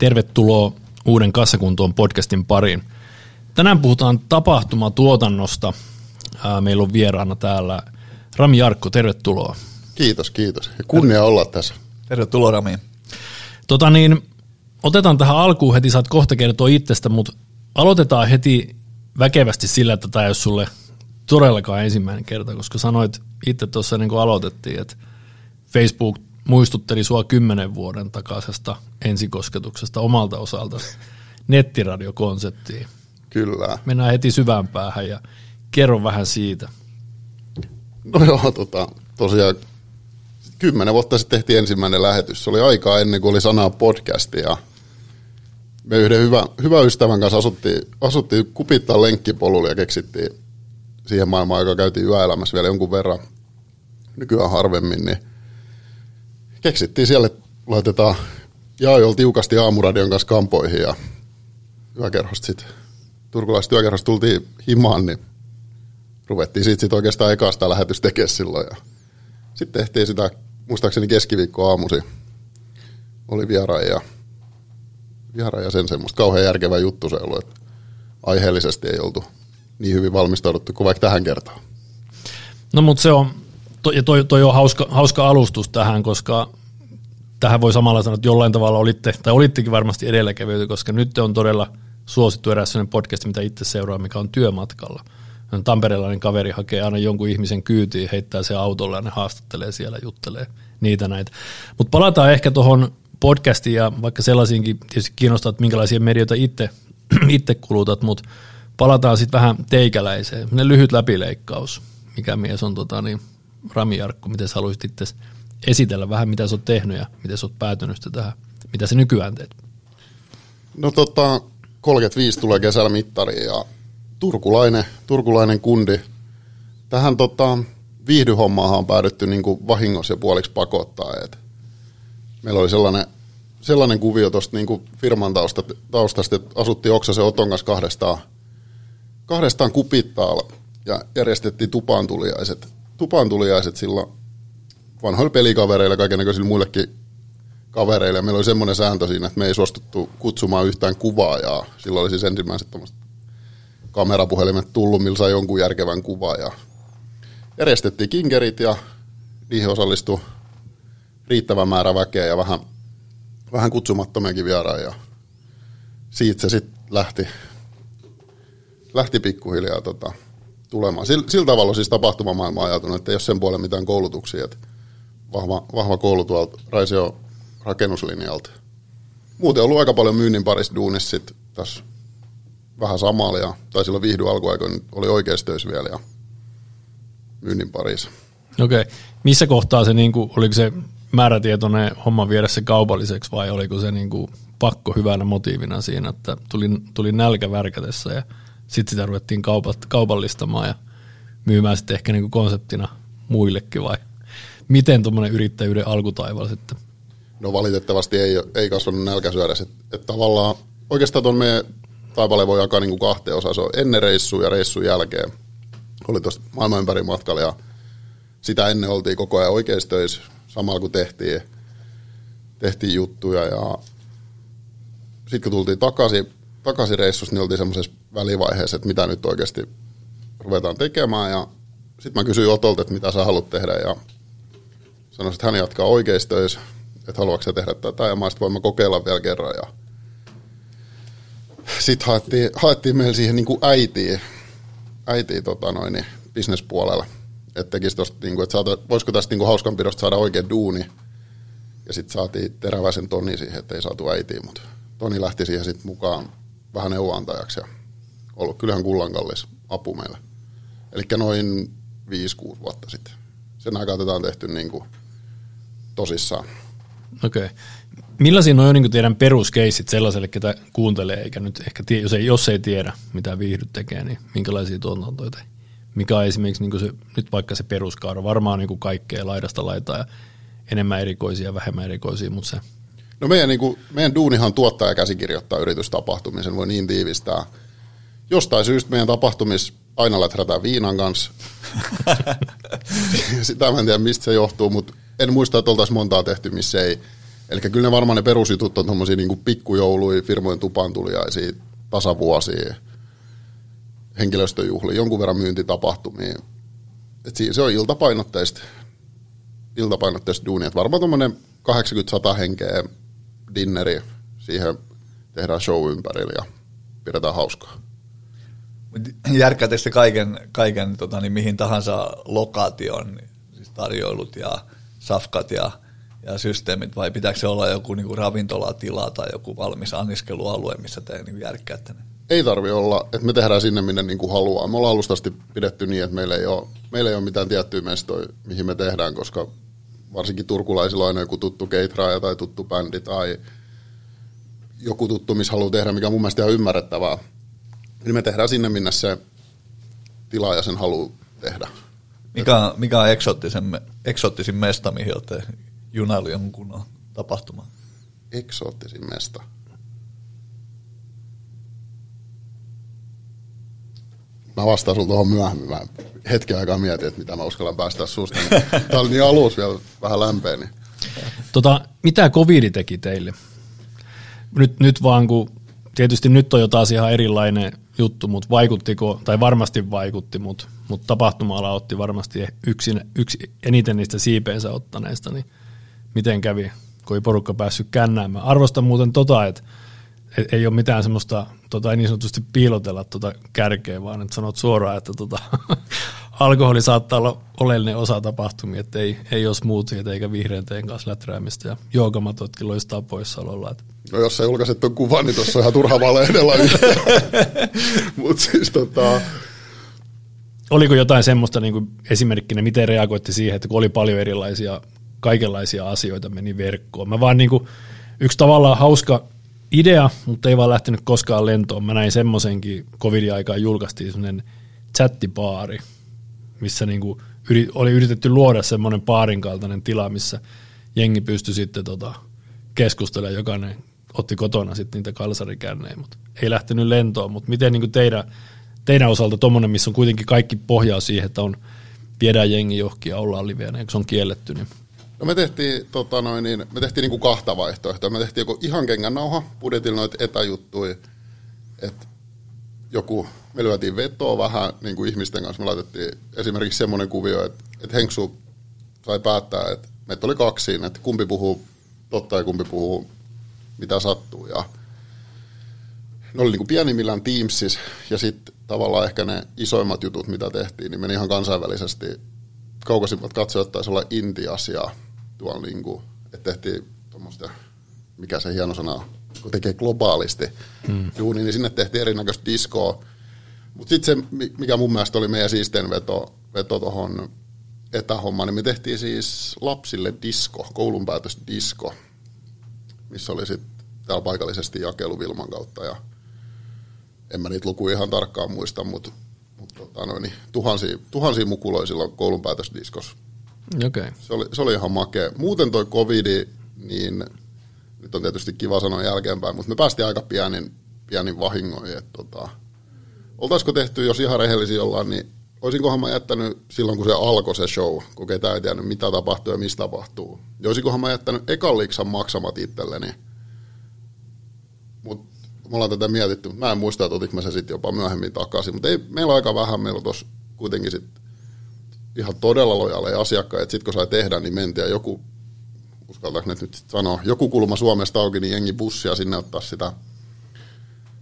Tervetuloa uuden Kassakuntoon podcastin pariin. Tänään puhutaan tapahtumatuotannosta. Meillä on vieraana täällä Rami Jarkko, tervetuloa. Kiitos, kiitos. Kunnia olla tässä. Tervetuloa Rami. Tota niin, otetaan tähän alkuun heti, saat kohta kertoa itsestä, mutta aloitetaan heti väkevästi sillä, että tämä ei ole sulle todellakaan ensimmäinen kerta, koska sanoit itse tuossa niin kuin aloitettiin, että Facebook muistutteli sua kymmenen vuoden takaisesta ensikosketuksesta omalta osalta nettiradiokonseptiin. Kyllä. Mennään heti syvään päähän ja kerro vähän siitä. No joo, tota, tosiaan kymmenen vuotta sitten tehtiin ensimmäinen lähetys. Se oli aikaa ennen kuin oli sanaa podcasti ja me yhden hyvä, hyvä ystävän kanssa asuttiin, asuttiin kupittaa lenkkipolulla ja keksittiin siihen maailmaan, joka käytiin yöelämässä vielä jonkun verran, nykyään harvemmin, niin keksittiin siellä, että laitetaan Jaajolla tiukasti aamuradion kanssa kampoihin ja yökerhosta sitten, turkulaiset yökerhosta tultiin himaan, niin ruvettiin siitä sit oikeastaan ekasta lähetys tekemään silloin. Ja sitten tehtiin sitä, muistaakseni keskiviikko aamusi oli vieraan ja, vieraan ja sen semmoista kauhean järkevä juttu se ollut, että aiheellisesti ei oltu niin hyvin valmistauduttu kuin vaikka tähän kertaan. No mutta se on, ja toi, toi on hauska, hauska alustus tähän, koska tähän voi samalla sanoa, että jollain tavalla olitte, tai olittekin varmasti edelläkävijöitä, koska nyt on todella suosittu eräs sellainen podcast, mitä itse seuraa, mikä on työmatkalla. Tamperelainen kaveri hakee aina jonkun ihmisen kyytiin, heittää se autolle ja ne haastattelee siellä, juttelee niitä näitä. Mutta palataan ehkä tuohon podcastiin ja vaikka sellaisiinkin tietysti kiinnostaa, että minkälaisia medioita itse, itse kulutat, mutta palataan sitten vähän teikäläiseen. Ne lyhyt läpileikkaus, mikä mies on tota, niin, Rami Jarkko, miten sä haluaisit itse esitellä vähän, mitä sä oot tehnyt ja miten sä oot päätynyt tähän, mitä sä nykyään teet? No tota, 35 tulee kesällä mittari ja turkulainen, turkulainen kundi. Tähän tota, viihdyhommaahan on päädytty niin kuin vahingossa ja puoliksi pakottaa. Et meillä oli sellainen, sellainen kuvio tuosta niin firman taustasta, taustasta, että asuttiin Oksasen Oton kanssa kahdestaan, kahdestaan kupittaalla ja järjestettiin tupaantuliaiset, tupaantuliaiset silloin vanhoilla pelikavereilla ja kaikenlaisilla muillekin kavereille. Meillä oli semmoinen sääntö siinä, että me ei suostuttu kutsumaan yhtään kuvaajaa. Silloin oli siis ensimmäiset kamerapuhelimet tullut, millä sai jonkun järkevän kuvan. Ja järjestettiin kinkerit ja niihin osallistui riittävä määrä väkeä ja vähän, vähän kutsumattomiakin vieraan. Ja siitä se sitten lähti, lähti pikkuhiljaa tota, tulemaan. Sillä, sillä tavalla siis tapahtumamaailma ajatunut, että ole sen puolen mitään koulutuksia. Että vahva, vahva koulu tuolta Raisio rakennuslinjalta. Muuten on ollut aika paljon myynnin parissa duunissa sit tässä vähän samalla, tai silloin viihdy alkuaikoina oli oikeassa vielä ja myynnin parissa. Okei. Okay. Missä kohtaa se, niin kuin, oliko se määrätietoinen homma viedä se kaupalliseksi vai oliko se niin kuin, pakko hyvänä motiivina siinä, että tuli, tuli nälkä värkätessä ja sitten sitä ruvettiin kaupat, kaupallistamaan ja myymään sitten ehkä niin kuin konseptina muillekin vai miten tuommoinen yrittäjyyden alkutaival sitten? No valitettavasti ei, ei kasvanut nälkäsyödä. Että, että tavallaan oikeastaan tuon meidän taivalle voi jakaa niin kuin kahteen osaan. Se on ennen reissua ja reissun jälkeen. Oli tuossa maailman ympäri matkalla ja sitä ennen oltiin koko ajan oikeissa töissä samalla kun tehtiin, tehtiin juttuja ja sitten kun tultiin takaisin, takaisin reissusta, niin oltiin semmoisessa välivaiheessa, että mitä nyt oikeasti ruvetaan tekemään. Ja sitten mä kysyin Otolta, että mitä sä haluat tehdä. Ja sanoi, että hän jatkaa oikeissa töissä, että haluatko sä tehdä tätä, ja mä voimme kokeilla vielä kerran. Ja sitten haettiin, haettiin meillä siihen niin kuin äitiin, äitiin tota noin, bisnespuolella, että tosta, niin kuin, että saata, voisiko tästä niin kuin hauskanpidosta saada oikein duuni, ja sitten saatiin teräväisen Toni siihen, että ei saatu äitiin, mutta Toni lähti siihen sitten mukaan vähän neuvonantajaksi ja ollut kyllähän kullankallis apu meille. Eli noin 5-6 vuotta sitten. Sen aikaa tätä on tehty niin kuin tosissaan. Okei. Okay. Millaisia on niin teidän peruskeissit sellaiselle, ketä kuuntelee, eikä nyt ehkä, tie, jos, ei, jos ei tiedä, mitä viihdyt tekee, niin minkälaisia tuotantoja Mikä on esimerkiksi niin se, nyt vaikka se peruskaara, varmaan niin kaikkea laidasta laitaa ja enemmän erikoisia ja vähemmän erikoisia, mutta se... No meidän, niin kuin, meidän duunihan tuottaa ja käsikirjoittaa yritystapahtumisen, voi niin tiivistää. Jostain syystä meidän tapahtumis aina läträtään viinan kanssa. Sitä mä en tiedä, mistä se johtuu, mutta en muista, että oltaisiin montaa tehty, missä ei, Eli kyllä ne varmaan ne perusjutut on tuommoisia niin pikkujouluja, firmojen tupantuliaisia, tasavuosia, henkilöstöjuhlia, jonkun verran myyntitapahtumia. Et se on iltapainotteista, iltapainotteista duunia. Et varmaan tuommoinen 80-100 henkeä dinneri, siihen tehdään show ympärillä ja pidetään hauskaa. Järkkäättekö kaiken, kaiken tota, niin mihin tahansa lokaation, siis tarjoilut ja safkat ja, ja systeemit, vai pitääkö se olla joku niin kuin ravintolatila tai joku valmis anniskelualue, missä te niin järkkäätte ne? Ei tarvi olla, että me tehdään sinne, minne niin kuin haluaa. Me ollaan alusta asti pidetty niin, että meillä ei ole, meillä ei ole mitään tiettyä mestoja, mihin me tehdään, koska varsinkin turkulaisilla on joku tuttu keitraaja tai tuttu bändi tai joku tuttu, missä haluaa tehdä, mikä on mun mielestä ihan ymmärrettävää. Niin me tehdään sinne, minne se tilaaja sen haluaa tehdä. Mikä on, mikä on eksoottisin, eksoottisin mesta, mihin olette junailu jonkun tapahtuma? Eksoottisin mesta? Mä vastaan sulla tuohon myöhemmin. Mä hetken aikaa mietin, että mitä mä uskallan päästä susta. Tää oli niin alus vielä vähän lämpeä. Niin. Tota, mitä covid teki teille? Nyt, nyt vaan kun, tietysti nyt on jo taas ihan erilainen juttu, mutta vaikuttiko, tai varmasti vaikutti, mutta, mutta tapahtuma otti varmasti yksin, yksi eniten niistä siipeensä ottaneista, niin miten kävi, kun ei porukka päässyt kännäämään. Arvostan muuten tota, että ei ole mitään semmoista, tota, ei niin sanotusti piilotella tota kärkeä, vaan että sanot suoraan, että tota, alkoholi saattaa olla oleellinen osa tapahtumia, että ei, ei ole smoothie eikä vihreän teen kanssa läträämistä ja joogamatotkin loistaa poissaololla. Että. No jos sä julkaiset tuon kuvan, niin tuossa on ihan turha valehdella. Mutta siis tota... Oliko jotain semmoista niin kuin esimerkkinä, miten reagoitte siihen, että kun oli paljon erilaisia, kaikenlaisia asioita meni verkkoon. Mä vaan niin kuin, yksi tavallaan hauska idea, mutta ei vaan lähtenyt koskaan lentoon. Mä näin semmoisenkin covid-aikaan julkaistiin semmoinen chattipaari, missä niinku oli yritetty luoda semmoinen paarin kaltainen tila, missä jengi pystyi sitten tota keskustelemaan, jokainen otti kotona sitten niitä kalsarikännejä, mutta ei lähtenyt lentoon. Mutta miten niinku teidän, teidän osalta tuommoinen, missä on kuitenkin kaikki pohjaa siihen, että on viedään jengi johonkin ja ollaan liveänä, kun se on kielletty, niin No me tehtiin, tota noin, niin, me tehtiin niin kuin kahta vaihtoehtoa. Me tehtiin joku ihan kengännauha, budjetilla noita etäjuttuja, että joku, me lyötiin vetoa vähän niin kuin ihmisten kanssa. Me laitettiin esimerkiksi semmoinen kuvio, että, että Henksu sai päättää, että meitä oli kaksi siinä, että kumpi puhuu totta ja kumpi puhuu mitä sattuu. Ja ne oli niin kuin pienimmillään Teamsissa ja sitten tavallaan ehkä ne isoimmat jutut, mitä tehtiin, niin meni ihan kansainvälisesti. Kaukaisimmat katsojat taisi olla Intias ja tuolla niin kuin, että tehtiin tuommoista, mikä se hieno sana kun tekee globaalisti hmm. duuni, niin sinne tehtiin erinäköistä diskoa. Mutta sitten se, mikä mun mielestä oli meidän siisteen veto, veto tuohon etähommaan, niin me tehtiin siis lapsille disko, koulun disko, missä oli sitten täällä paikallisesti jakelu Vilman kautta ja en mä niitä lukuja ihan tarkkaan muista, mutta mut, tota, niin, tuhansia, tuhansia mukuloja silloin koulun päätösdiskos Okay. Se, oli, se oli ihan makea. Muuten toi covidi, niin nyt on tietysti kiva sanoa jälkeenpäin, mutta me päästiin aika pienin, pienin vahingoin. Että tota, oltaisiko tehty, jos ihan rehellisiä ollaan, niin olisinkohan mä jättänyt silloin, kun se alkoi se show, kun ketään ei tiennyt, mitä tapahtuu ja mistä tapahtuu. Ja olisinkohan mä jättänyt ekan liksan maksamat itselleni. Mutta me ollaan tätä mietitty, mä en muista, että otinko mä se sitten jopa myöhemmin takaisin. Mutta ei, meillä on aika vähän, meillä on tuossa kuitenkin sitten ihan todella lojaaleja asiakkaita, että sitten kun sai tehdä, niin mentiin ja joku, uskaltaako nyt sanoa, joku kulma Suomesta auki, niin jengi bussia sinne ottaa sitä,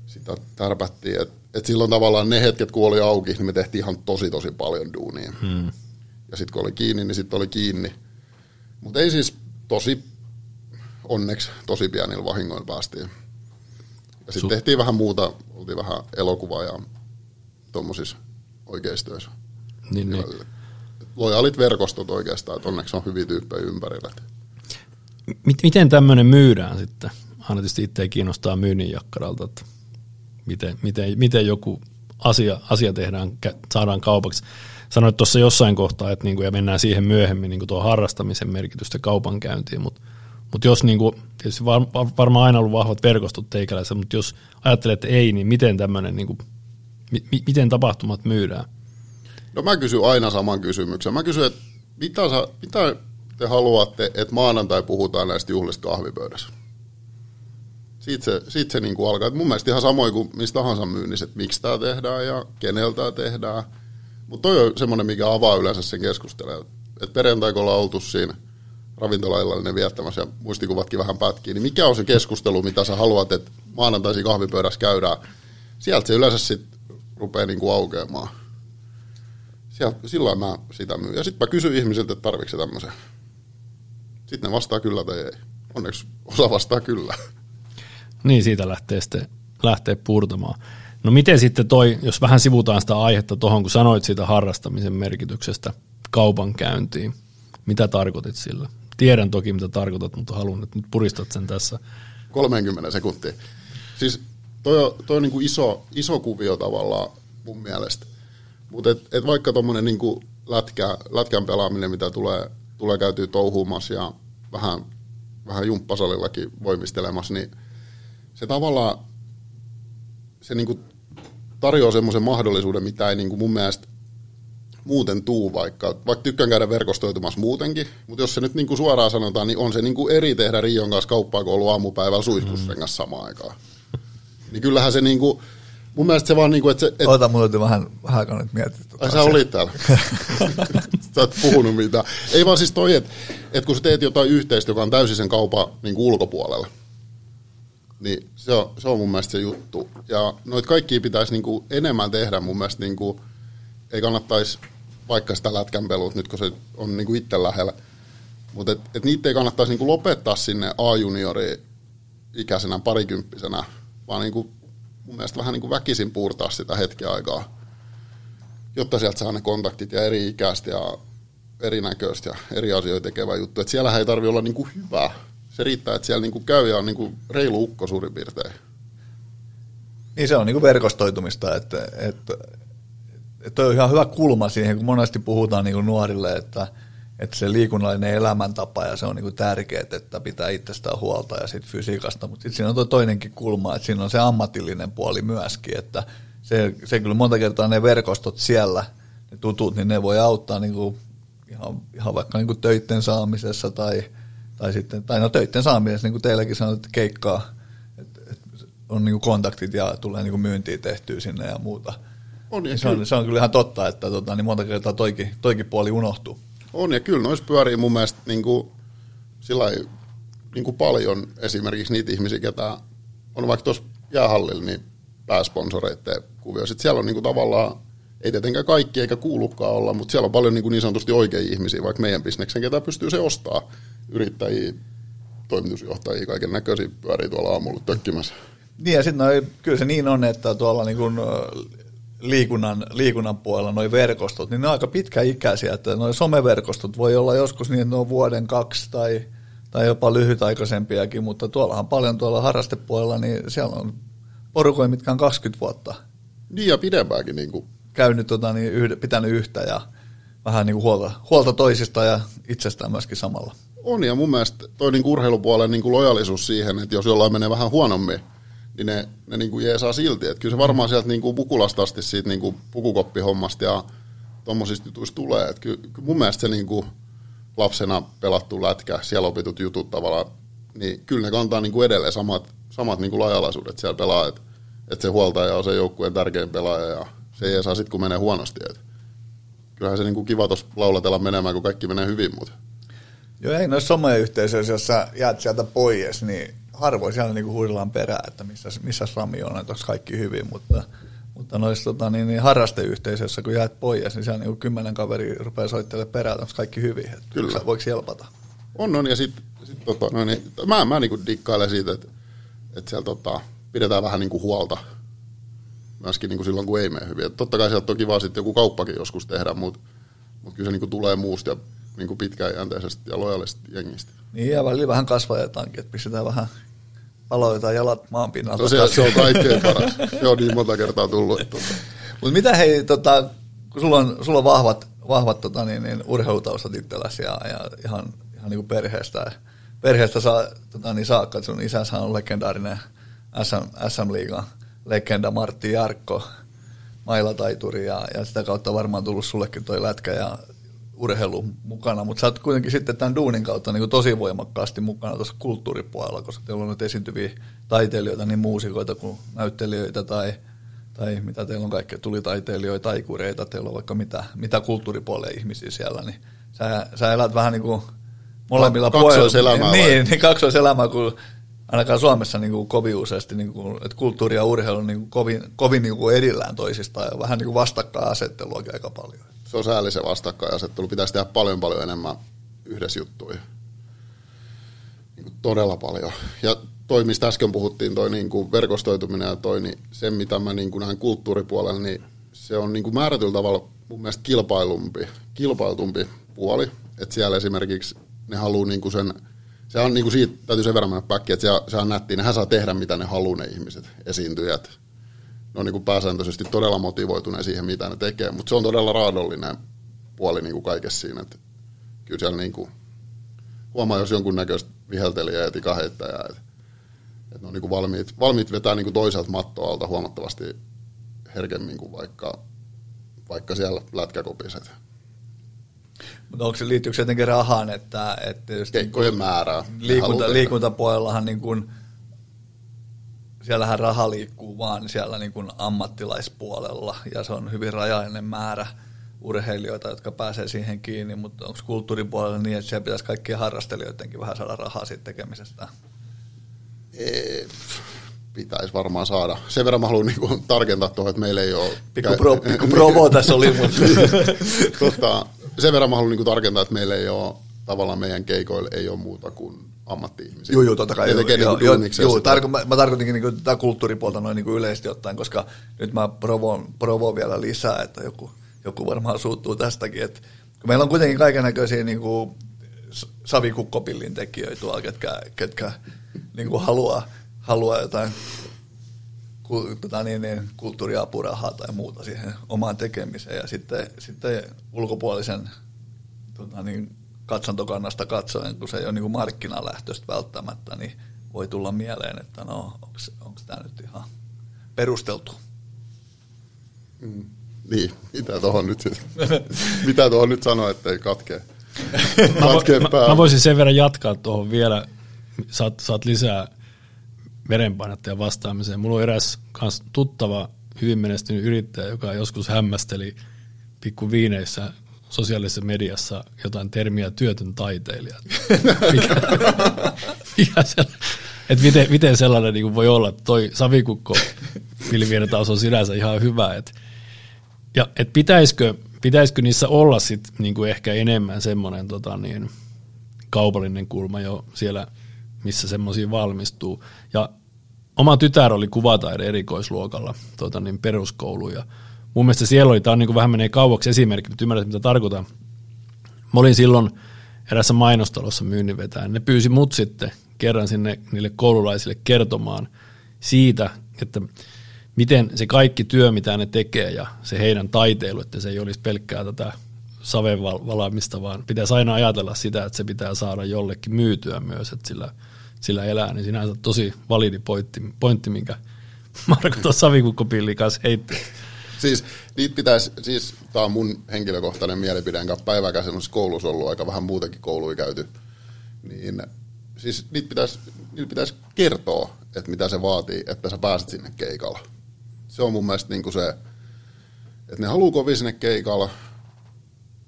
sitä tärpättiin. Et, et silloin tavallaan ne hetket, kun oli auki, niin me tehtiin ihan tosi tosi paljon duunia. Hmm. Ja sitten kun oli kiinni, niin sitten oli kiinni. Mutta ei siis tosi, onneksi tosi pienillä vahingoilla päästiin. Ja sitten tehtiin vähän muuta, oltiin vähän elokuvaa ja tuommoisissa oikeistoissa. Niin, niin lojaalit verkostot oikeastaan, että onneksi on hyviä tyyppejä ympärillä. Miten tämmöinen myydään sitten? Aina tietysti itse kiinnostaa myynnin jakkaralta, että miten, miten, miten joku asia, asia tehdään, saadaan kaupaksi. Sanoit tuossa jossain kohtaa, että niinku, ja mennään siihen myöhemmin niinku tuo harrastamisen merkitystä kaupankäyntiin, mutta mut jos niinku, tietysti var, varmaan aina ollut vahvat verkostot teikäläisessä, mutta jos ajattelet, että ei, niin miten tämmöinen, niinku, mi, miten tapahtumat myydään? No mä kysyn aina saman kysymyksen. Mä kysyn, että mitä, sä, mitä te haluatte, että maanantai puhutaan näistä juhlista kahvipöydässä? Siitä se, siitä se niin kuin alkaa. Et mun mielestä ihan samoin kuin mistä tahansa myynnissä, että miksi tämä tehdään ja keneltä tehdään. Mutta toi on semmoinen, mikä avaa yleensä sen keskustelun. Että perjantai, kun ollaan oltu siinä ravintolaillinen viettämässä ja muistikuvatkin vähän pätkii, niin mikä on se keskustelu, mitä sä haluat, että maanantaisin kahvipöydässä käydään. Sieltä se yleensä sitten rupeaa niin kuin aukeamaan. Sieltä, silloin mä sitä myyn. Ja sitten mä kysyn ihmisiltä, että tarvitsetko tämmöisen. Sitten ne vastaa kyllä tai ei. Onneksi osa vastaa kyllä. Niin, siitä lähtee sitten lähtee purtamaan. No miten sitten toi, jos vähän sivutaan sitä aihetta tuohon, kun sanoit siitä harrastamisen merkityksestä kaupankäyntiin, mitä tarkoitit sillä? Tiedän toki, mitä tarkoitat, mutta haluan, että nyt puristat sen tässä. 30 sekuntia. Siis toi on, toi on niin kuin iso, iso kuvio tavallaan mun mielestä. Mutta et, et vaikka tuommoinen niin lätkä, lätkän pelaaminen, mitä tulee, tulee käytyä touhuumassa ja vähän, vähän jumppasalillakin voimistelemassa, niin se tavallaan se niin kuin tarjoaa semmoisen mahdollisuuden, mitä ei niin kuin mun mielestä muuten tuu vaikka. Vaikka tykkään käydä verkostoitumassa muutenkin, mutta jos se nyt niin kuin suoraan sanotaan, niin on se niin kuin eri tehdä Rion kanssa kauppaa, kun ollut aamupäivällä suihkusrengas mm. samaan aikaan. Niin kyllähän se niin kuin, mun mielestä se vaan niin kuin, että se... Et... Ota, mulla vähän, vähän aikaa nyt miettiä. Tota Ai sä olit täällä. sä et puhunut mitään. Ei vaan siis toi, että, että kun sä teet jotain yhteistä, joka on täysin sen kaupan niin ulkopuolella, niin se on, se on mun mielestä se juttu. Ja noit kaikki pitäisi niin kuin enemmän tehdä mun mielestä, niin kuin, ei kannattaisi vaikka sitä lätkänpelut nyt, kun se on niin kuin itse lähellä. Mutta et, et niitä ei kannattaisi niin kuin lopettaa sinne A-juniori ikäisenä parikymppisenä, vaan niin kuin, mun mielestä vähän niin kuin väkisin puurtaa sitä hetken aikaa, jotta sieltä saa ne kontaktit ja eri ikäistä ja erinäköistä ja eri asioita tekevä juttu. Et siellä ei tarvi olla niin kuin hyvä. Se riittää, että siellä niin kuin käy ja on niin kuin reilu ukko suurin piirtein. Niin se on niin kuin verkostoitumista, että, että toi on ihan hyvä kulma siihen, kun monesti puhutaan niin kuin nuorille, että, että se liikunnallinen elämäntapa ja se on niin kuin tärkeää, että pitää itsestään huolta ja sitten fysiikasta, mutta sitten siinä on toi toinenkin kulma, että siinä on se ammatillinen puoli myöskin, että se, se kyllä monta kertaa ne verkostot siellä, ne tutut, niin ne voi auttaa niin kuin ihan, ihan vaikka niin kuin töiden saamisessa tai, tai sitten, tai no töiden saamisessa, niin kuin teilläkin sanoit, että keikkaa, että, että on niin kuin kontaktit ja tulee niin kuin myyntiä tehtyä sinne ja muuta – on, ja se, on, se on kyllä ihan totta, että tota, niin monta kertaa toikin, toikin puoli unohtuu. On, ja kyllä noissa pyörii mun mielestä niin kuin, sillä niin kuin paljon esimerkiksi niitä ihmisiä, ketä on vaikka tuossa jäähallilla, niin pääsponsoreiden kuvio. Sitten siellä on niin kuin, tavallaan, ei tietenkään kaikki eikä kuulukaan olla, mutta siellä on paljon niin, kuin niin sanotusti oikein ihmisiä, vaikka meidän bisneksen, ketä pystyy se ostaa. Yrittäjiä, toimitusjohtajia, kaiken näköisiä pyörii tuolla aamulla tökkimässä. Niin ja sitten kyllä se niin on, että tuolla niin kun liikunnan, liikunnan puolella noin verkostot, niin ne on aika pitkäikäisiä, että noin someverkostot voi olla joskus niin, että ne on vuoden kaksi tai, tai jopa lyhytaikaisempiakin, mutta tuollahan paljon tuolla harrastepuolella, niin siellä on porukoja, mitkä on 20 vuotta. Niin ja pidempäänkin. Niin kuin. Käynyt, tota, niin yhd, pitänyt yhtä ja vähän niin kuin huolta, huolta toisista ja itsestään myöskin samalla. On ja mun mielestä toi niin urheilupuolen niin kuin lojalisuus siihen, että jos jollain menee vähän huonommin, niin ne, ne niin kuin jeesaa silti. Että kyllä se varmaan sieltä niin kuin pukulasta asti siitä niin kuin pukukoppihommasta ja tuommoisista jutuista tulee. Että kyllä, kyllä mun mielestä se niin kuin lapsena pelattu lätkä, siellä opitut jutut tavallaan, niin kyllä ne kantaa niin kuin edelleen samat, samat niin kuin lajalaisuudet siellä pelaa. Että, että se huoltaja on se joukkueen tärkein pelaaja ja se ei saa sitten, kun menee huonosti. Että kyllähän se niin kuin kiva tuossa laulatella menemään, kun kaikki menee hyvin, mutta... Joo, ei noissa someyhteisöissä, jos sä jäät sieltä pois, niin harvoin siellä niin huidellaan perään, että missä, missä Rami on, että onko kaikki hyvin, mutta, mutta noissa tota, niin, niin harrasteyhteisöissä, kun jäät pois, niin siellä niin kymmenen kaveri rupeaa soittelemaan perään, että onko kaikki hyvin, että Kyllä. voiko helpata. On, on, ja sitten sit, tota, no, niin, mä, mä niin dikkailen siitä, että, että siellä tota, pidetään vähän niin kuin huolta myöskin niin kuin silloin, kun ei mene hyvin. Et totta kai sieltä on kiva sitten joku kauppakin joskus tehdä, mutta, mutta kyllä se niin kuin tulee muusta ja niin kuin pitkäjänteisestä ja lojallisesta jengistä. Niin, ja välillä vähän kasvajetaankin, että pistetään vähän aloitetaan jalat maan pinnalla. No se, se on kaikkein paras. se on niin monta kertaa tullut. Mutta mitä hei, tota, kun sulla on, sulla on vahvat, vahvat tota, niin, niin, urheilutaustat itselläsi ja, ja ihan, ihan niin kuin perheestä, perheestä saa, tota, niin saakka, sun isänsä on legendaarinen SM, SM-liigan legenda Martti Jarkko, mailataituri ja, ja sitä kautta varmaan tullut sullekin toi lätkä ja urheilu mukana, mutta sä oot kuitenkin sitten tämän duunin kautta niin kuin tosi voimakkaasti mukana tuossa kulttuuripuolella, koska teillä on nyt esiintyviä taiteilijoita, niin muusikoita kuin näyttelijöitä tai, tai mitä teillä on kaikkea, tulitaiteilijoita, taikureita, teillä on vaikka mitä, mitä kulttuuripuolen ihmisiä siellä, niin sä, sä elät vähän niin kuin molemmilla kaksoiselämää puolilla. Niin, niin kaksoiselämää, kun ainakaan Suomessa niin kuin kovin useasti, niin kuin, että kulttuuri ja urheilu on niin kuin kovin, kovin niin kuin erillään toisistaan ja vähän niin kuin vastakkainasetteluakin aika paljon. Se on sääli se vastakkainasettelu. Pitäisi tehdä paljon paljon enemmän yhdessä juttuja. Niin kuin todella paljon. Ja toi, mistä äsken puhuttiin, toi niin kuin verkostoituminen ja toi, niin se, mitä mä niin kuin näen kulttuuripuolella, niin se on niin kuin määrätyllä tavalla mun mielestä kilpailumpi, kilpailtumpi puoli. Että siellä esimerkiksi ne haluaa niin kuin sen, se on niin kuin siitä, täytyy sen verran mennä päkkiä, että se, on nättiä, nehän saa tehdä mitä ne haluaa ne ihmiset, esiintyjät. Ne on niin kuin pääsääntöisesti todella motivoituneet siihen, mitä ne tekee, mutta se on todella raadollinen puoli niin kuin kaikessa siinä, että kyllä siellä kuin, huomaa, jos jonkunnäköistä viheltelijää ja tikaheittäjää, että, että ne on niin kuin valmiit, valmiit vetää niin kuin toiselta mattoalta huomattavasti herkemmin kuin vaikka, vaikka siellä lätkäkopiset. Mutta onko se, liittyykö se jotenkin rahaan, että, että Keikkojen määrää. Liikunta, liikuntapuolellahan niin kuin, siellähän raha liikkuu vaan siellä niin kuin ammattilaispuolella ja se on hyvin rajallinen määrä urheilijoita, jotka pääsee siihen kiinni, mutta onko kulttuuripuolella niin, että siellä pitäisi kaikkien harrastelijoidenkin vähän saada rahaa siitä tekemisestä? Ei, pitäisi varmaan saada. Sen verran mä haluan niin tarkentaa tuohon, että meillä ei ole... Pikku, pro, pikku provo tässä oli, mutta... tota, sen verran mä haluan niin tarkentaa, että meillä ei ole tavallaan meidän keikoilla ei ole muuta kuin ammatti-ihmisiä. Joo, joo, totta kai. Joo, joo, niin joo, joo, tarko, mä, mä tarkoitinkin niin tätä kulttuuripuolta noin niin yleisesti ottaen, koska nyt mä provoon, provoon vielä lisää, että joku, joku varmaan suuttuu tästäkin. Että, kun meillä on kuitenkin kaiken näköisiä niin kuin savikukkopillin tekijöitä tuolla, ketkä, ketkä niin kuin haluaa, haluaa jotain tota niin, niin, kulttuuriapurahaa tai muuta siihen omaan tekemiseen. Ja sitten, sitten ulkopuolisen tota niin, katsantokannasta katsoen, kun se ei ole niin kuin markkinalähtöistä välttämättä, niin voi tulla mieleen, että no, onko tämä nyt ihan perusteltu. Mm. Niin, mitä tuohon nyt, mitä tuohon nyt sanoo, ettei katkee? katkee mä, mä, mä, voisin sen verran jatkaa tuohon vielä, saat, saat lisää verenpainetta ja vastaamiseen. Mulla on eräs kans tuttava, hyvin menestynyt yrittäjä, joka joskus hämmästeli pikku viineissä sosiaalisessa mediassa jotain termiä työtön taiteilija. mikä, mikä että miten, miten sellainen niin voi olla, että toi savikukko taas on sinänsä ihan hyvä. Et, ja et pitäisikö, pitäisikö niissä olla sit niin kuin ehkä enemmän semmoinen tota niin, kaupallinen kulma jo siellä, missä semmoisia valmistuu. Ja oma tytär oli kuvataide erikoisluokalla tota niin, peruskoulu ja mun mielestä siellä oli, tämä on niin kuin vähän menee kauaksi esimerkki, mutta ymmärrät mitä tarkoitan. Mä olin silloin erässä mainostalossa myynninvetäjä. Ne pyysi mut sitten kerran sinne niille koululaisille kertomaan siitä, että miten se kaikki työ, mitä ne tekee ja se heidän taiteilu, että se ei olisi pelkkää tätä saven valaamista, vaan pitäisi aina ajatella sitä, että se pitää saada jollekin myytyä myös, että sillä, sillä elää, niin sinänsä tosi validi pointti, pointti minkä Marko tuossa savikukkopillin kanssa heitti. Siis niitä pitäisi, siis tämä on mun henkilökohtainen mielipide, enkä päiväkäsin koulussa ollut aika vähän muutenkin kouluja käyty, niin siis niitä pitäisi, niitä pitäisi kertoa, että mitä se vaatii, että sä pääset sinne keikalla. Se on mun mielestä niin kuin se, että ne haluaa kovin sinne keikalla,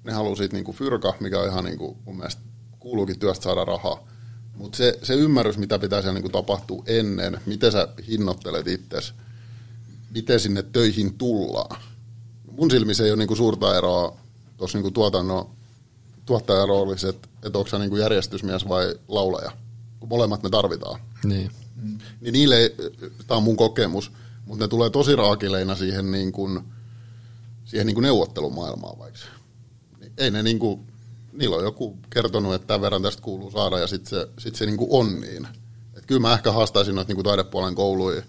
ne haluaa siitä niin kuin fyrka, mikä on ihan niin kuin mun mielestä kuuluukin työstä saada rahaa. Mutta se, se ymmärrys, mitä pitää siellä niin tapahtua ennen, miten sä hinnoittelet itsesi, miten sinne töihin tullaan. Mun silmissä ei ole niinku suurta eroa tuossa niinku tuotannon tuottajan roolissa, että, että onko se niinku järjestysmies vai laulaja, kun molemmat me tarvitaan. Niin. Niin niille, tämä on mun kokemus, mutta ne tulee tosi raakileina siihen, niin kuin, siihen niin kuin neuvottelumaailmaan vaikka. Niin ei ne niin kuin, niillä on joku kertonut, että tämän verran tästä kuuluu saada ja sitten se, sit se niin kuin on niin. Et kyllä mä ehkä haastaisin noita niin taidepuolen kouluja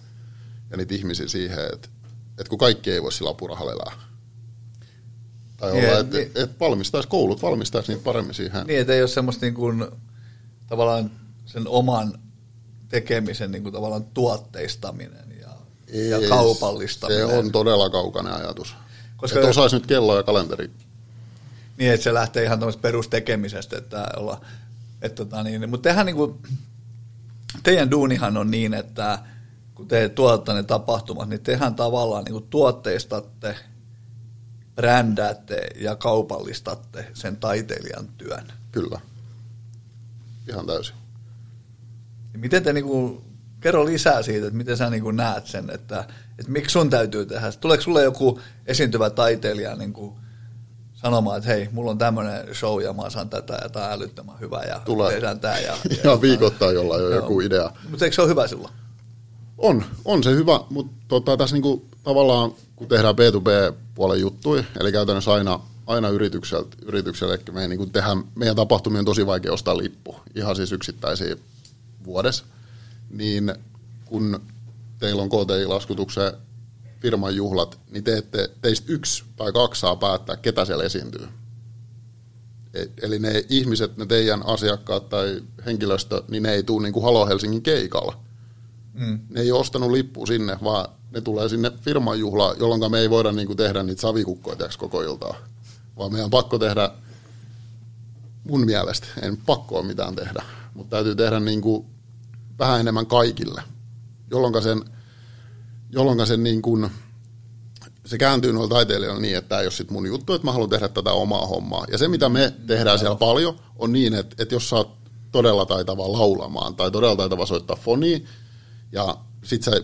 ja niitä ihmisiä siihen, että, että kun kaikki ei voi sillä apurahalla elää. Tai olla, että niin, et valmistaisi koulut, valmistaisi niitä paremmin siihen. Niin, että ei ole semmoista niin kuin, tavallaan sen oman tekemisen niin kuin tavallaan tuotteistaminen ja, ei, ja kaupallistaminen. Se on todella kaukainen ajatus. Koska että osaisi nyt kello ja kalenteri niin, että se lähtee ihan tämmöistä perustekemisestä, että olla, että tota niin, mutta tehän niin kuin, teidän duunihan on niin, että kun te tuotatte ne tapahtumat, niin tehän tavallaan niin kuin tuotteistatte, brändäätte ja kaupallistatte sen taiteilijan työn. Kyllä. Ihan täysin. Miten te niin kuin, kerro lisää siitä, että miten sä niin kuin näet sen, että, että miksi sun täytyy tehdä. Tuleeko sulle joku esiintyvä taiteilija niin kuin sanomaan, että hei, mulla on tämmöinen show ja mä saan tätä ja tämä älyttömän hyvä ja Tulee. tehdään tämä. Ja, ja, ja viikoittain jolla jo joku idea. Mutta eikö se ole hyvä silloin? On, on se hyvä, mutta tota, tässä niinku, tavallaan kun tehdään B2B-puolen juttuja, eli käytännössä aina, aina yritykseltä, yritykselle, eli me niinku tehdään, meidän tapahtumia on tosi vaikea ostaa lippu, ihan siis yksittäisiä vuodessa, niin kun teillä on KTI-laskutuksen firman juhlat, niin teette, teistä yksi tai kaksi saa päättää, ketä siellä esiintyy. E- eli ne ihmiset, ne teidän asiakkaat tai henkilöstö, niin ne ei tule niin kuin Halo Helsingin keikalla. Mm. Ne ei ole ostanut lippu sinne, vaan ne tulee sinne firman juhlaan, jolloin me ei voida niin kuin tehdä niitä savikukkoja koko iltaa. Vaan meidän on pakko tehdä, mun mielestä, en pakko ole mitään tehdä, mutta täytyy tehdä niin kuin vähän enemmän kaikille, jolloin sen, jolloin sen niin kuin, se kääntyy noilla taiteilijoilla niin, että tämä ei ole sit mun juttu, että mä haluan tehdä tätä omaa hommaa. Ja se, mitä me tehdään siellä paljon, on niin, että, että jos sä oot todella taitava laulamaan tai todella taitava soittaa fonia, ja sit sä,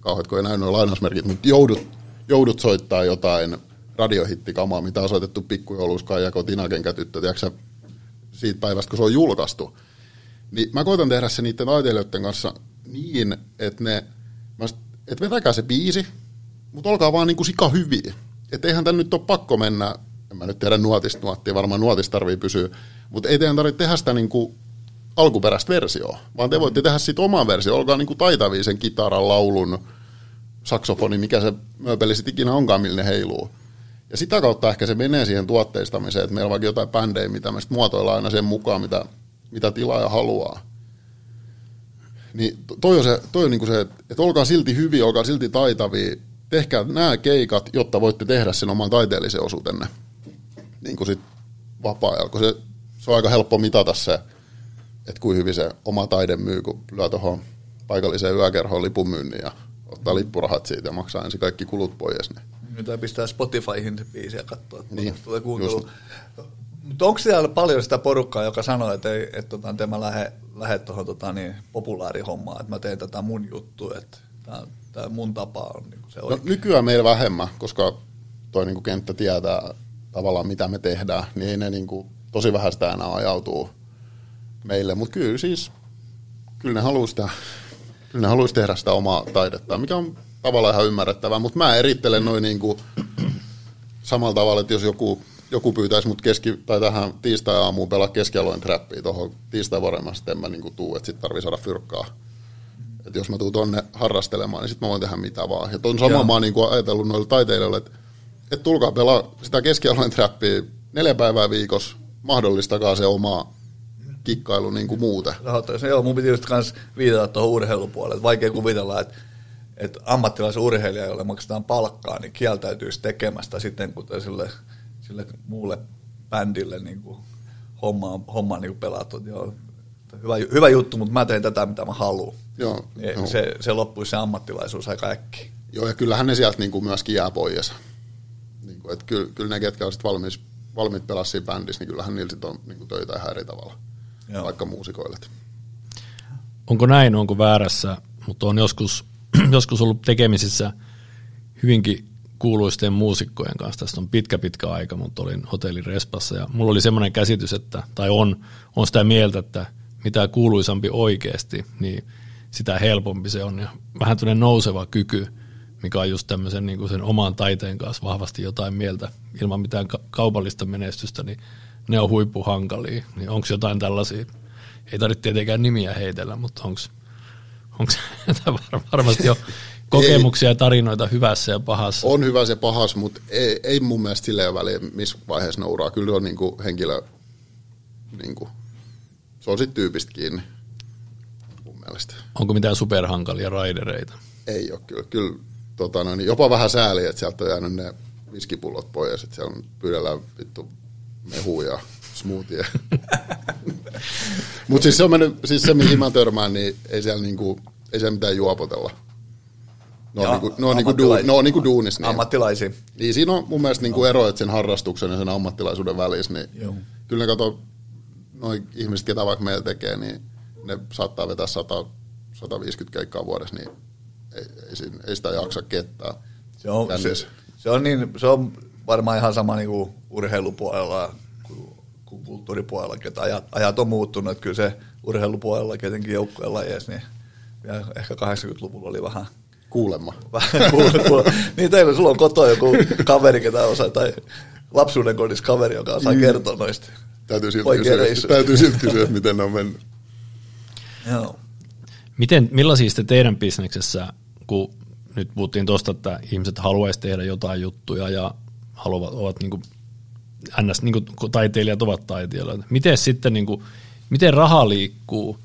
kauheat ei näy nuo lainausmerkit, mutta joudut, joudut soittaa jotain radiohittikamaa, mitä on soitettu pikkujouluuskaan ja kotinakenkätyttö, tiedätkö siitä päivästä, kun se on julkaistu. Niin mä koitan tehdä se niiden taiteilijoiden kanssa niin, että ne, että vetäkää se biisi, mutta olkaa vaan niin kuin sika hyviä. Että eihän tän nyt ole pakko mennä, en mä nyt tiedä nuotista nuottia, varmaan nuotista tarvii pysyä, mutta ei teidän tarvitse tehdä sitä niin kuin alkuperäistä versioa, vaan te voitte tehdä siitä oman versio, olkaa niin kuin taitavia sen kitaran, laulun, saksofoni, mikä se mööpeli sitten ikinä onkaan, millä ne heiluu. Ja sitä kautta ehkä se menee siihen tuotteistamiseen, että meillä on vaikka jotain bändejä, mitä me muotoillaan aina sen mukaan, mitä, mitä tilaaja haluaa. Niin toi on, se, toi on niin se, että olkaa silti hyviä, olkaa silti taitavia, tehkää nämä keikat, jotta voitte tehdä sen oman taiteellisen osuutenne niin kuin sit vapaa-ajalla, kun se, se on aika helppo mitata se, että kuin hyvin se oma taide myy, kun lyö tuohon paikalliseen yökerhoon lipun myynnin ja ottaa lippurahat siitä ja maksaa ensin kaikki kulut pois. Niin. Nyt pistää Spotifyhin se biisi ja katsoa, että niin, tulee kuuntelu. Mutta onko siellä paljon sitä porukkaa, joka sanoo, että, ei, että tota, että mä lähde, lähde tuohon tota, niin, populaarihommaan, että mä teen tätä mun juttu, että tämä, mun tapa on niin se no, nykyään meillä vähemmän, koska toi niin kuin kenttä tietää tavallaan mitä me tehdään, niin ei ne niin kuin, tosi vähän sitä enää ajautuu meille, mutta kyllä siis, kyllä ne haluaa sitä, kyllä ne haluaisi tehdä sitä omaa taidetta, mikä on tavallaan ihan ymmärrettävää, mutta mä erittelen noin niin kuin samalla tavalla, että jos joku, joku pyytäisi mut keski, tai tähän tiistai-aamuun pelaa keskialojen trappia tuohon tiistai varemmin, sitten mä niin kuin tuu, että sitten tarvii saada fyrkkaa. Että jos mä tuun tonne harrastelemaan, niin sitten mä voin tehdä mitä vaan. Ja ton sama mä oon niin kuin ajatellut noille taiteilijoille, että, että tulkaa pelaa sitä keskialojen trappia neljä päivää viikossa, mahdollistakaa se oma kikkailu niin kuin muuten. Rahoittaisi. Joo, mun piti just kans viitata tuohon urheilupuolelle. Vaikea kuvitella, että, että ammattilaisen urheilija, jolle maksetaan palkkaa, niin kieltäytyisi tekemästä sitten, kun sille, sille muulle bändille niin kuin homma, homma niin kuin pelattu. Joo, hyvä, hyvä juttu, mutta mä teen tätä, mitä mä haluan. Joo, niin joo. Se, se loppuisi se ammattilaisuus aika äkki. Joo, ja kyllähän ne sieltä niin kuin myöskin jää pois. Niin kuin, että kyllä, kyllä ne, ketkä olisivat valmiit, valmiit pelaa siinä bändissä, niin kyllähän niillä sitten on niin kuin töitä ihan eri tavalla. Joo. vaikka muusikoille. Onko näin, onko väärässä, mutta on joskus, joskus ollut tekemisissä hyvinkin kuuluisten muusikkojen kanssa. Tästä on pitkä pitkä aika, mutta olin hotellin Respassa ja mulla oli semmoinen käsitys, että, tai on, on sitä mieltä, että mitä kuuluisampi oikeasti, niin sitä helpompi se on. Ja vähän tämmöinen nouseva kyky, mikä on just tämmöisen niin kuin sen oman taiteen kanssa vahvasti jotain mieltä ilman mitään kaupallista menestystä, niin ne on huippuhankalia, niin onko jotain tällaisia, ei tarvitse tietenkään nimiä heitellä, mutta onko varmasti jo kokemuksia ja tarinoita hyvässä ja pahassa? On hyvässä ja pahassa, mutta ei, ei mun mielestä silleen väliä, missä vaiheessa nouraa. Kyllä on niin kuin henkilö, niin kuin, se on sitten tyypistä kiinni mun mielestä. Onko mitään superhankalia raidereita? Ei ole kyllä. kyllä tota, no, niin jopa vähän sääli, että sieltä on jäänyt ne viskipullot pois ja sitten siellä pyydellään vittu mehua ja smoothie. Mutta siis se on mennyt, siis se mihin mä törmään, niin ei siellä, niinku, ei siellä mitään juopotella. Ne on, Ja niinku, ne on, niinku, duu, ne on niinku duunis. Niin. Ammattilaisia. Niin siinä on mun mielestä niinku ero, että sen harrastuksen ja sen ammattilaisuuden välissä, niin Joo. kyllä ne kato, noin ihmiset, ketä vaikka meillä tekee, niin ne saattaa vetää 100, 150 keikkaa vuodessa, niin ei, ei, ei sitä jaksa kettää. Se on, se, se, on niin, se on varmaan ihan sama niin kuin urheilupuolella kuin, kuin kulttuuripuolellakin, että ajat, ajat on muuttunut, että kyllä se urheilupuolella etenkin joukkueen lajeissa, niin vielä ehkä 80-luvulla oli vähän, Kuulemma. kuulua. niin teillä, sulla on kotoa joku kaveri, ketä osaa, tai lapsuuden kodissa kaveri, joka osaa kertoa noista. Täytyy silti, kysyä, täytyy silti kysyä, että miten ne on mennyt. Joo. Miten, millaisia sitten teidän bisneksessä, kun nyt puhuttiin tuosta, että ihmiset haluaisi tehdä jotain juttuja ja haluavat, ovat niin kuin, ns. Niin kuin taiteilijat ovat taiteilijoita. Miten sitten, niin kuin, miten raha liikkuu?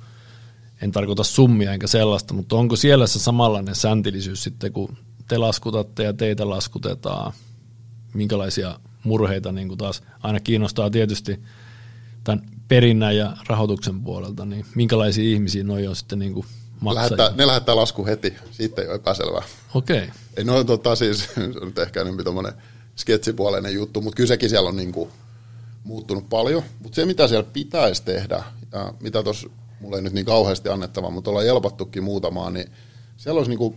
En tarkoita summia enkä sellaista, mutta onko siellä se samanlainen säntilisyys sitten, kun te laskutatte ja teitä laskutetaan? Minkälaisia murheita niin kuin taas aina kiinnostaa tietysti tämän perinnän ja rahoituksen puolelta, niin minkälaisia ihmisiä noi on sitten niin kuin maksajia? Lähettää, ne lähettää lasku heti, siitä ei ole epäselvää. Okei. Ei no tota siis, se on nyt ehkä enemmän tommonen sketsipuoleinen juttu, mutta kyllä sekin siellä on niinku muuttunut paljon. Mutta se, mitä siellä pitäisi tehdä, ja mitä tuossa mulla ei nyt niin kauheasti annettava, mutta ollaan jelpattukin muutamaa, niin siellä olisi niinku,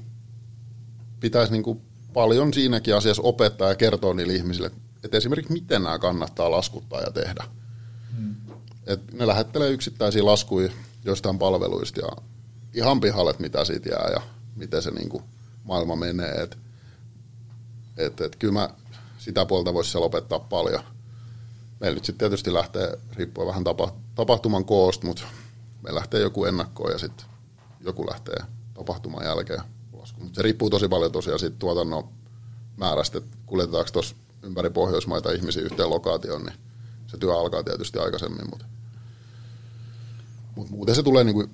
pitäisi niinku paljon siinäkin asiassa opettaa ja kertoa niille ihmisille, että esimerkiksi miten nämä kannattaa laskuttaa ja tehdä. Et ne lähettelee yksittäisiä laskuja jostain palveluista ja ihan pihalle, mitä siitä jää ja miten se niinku maailma menee. Et, et, et kyllä mä sitä puolta voisi siellä opettaa paljon. Meillä nyt sitten tietysti lähtee, riippuen vähän tapa, tapahtuman koosta, mutta me lähtee joku ennakkoon ja sitten joku lähtee tapahtuman jälkeen laskuun. Mut se riippuu tosi paljon tosiaan siitä tuotannon määrästä, että kuljetetaanko tuossa ympäri Pohjoismaita ihmisiä yhteen lokaatioon, niin se työ alkaa tietysti aikaisemmin, mutta mut muuten se tulee niinku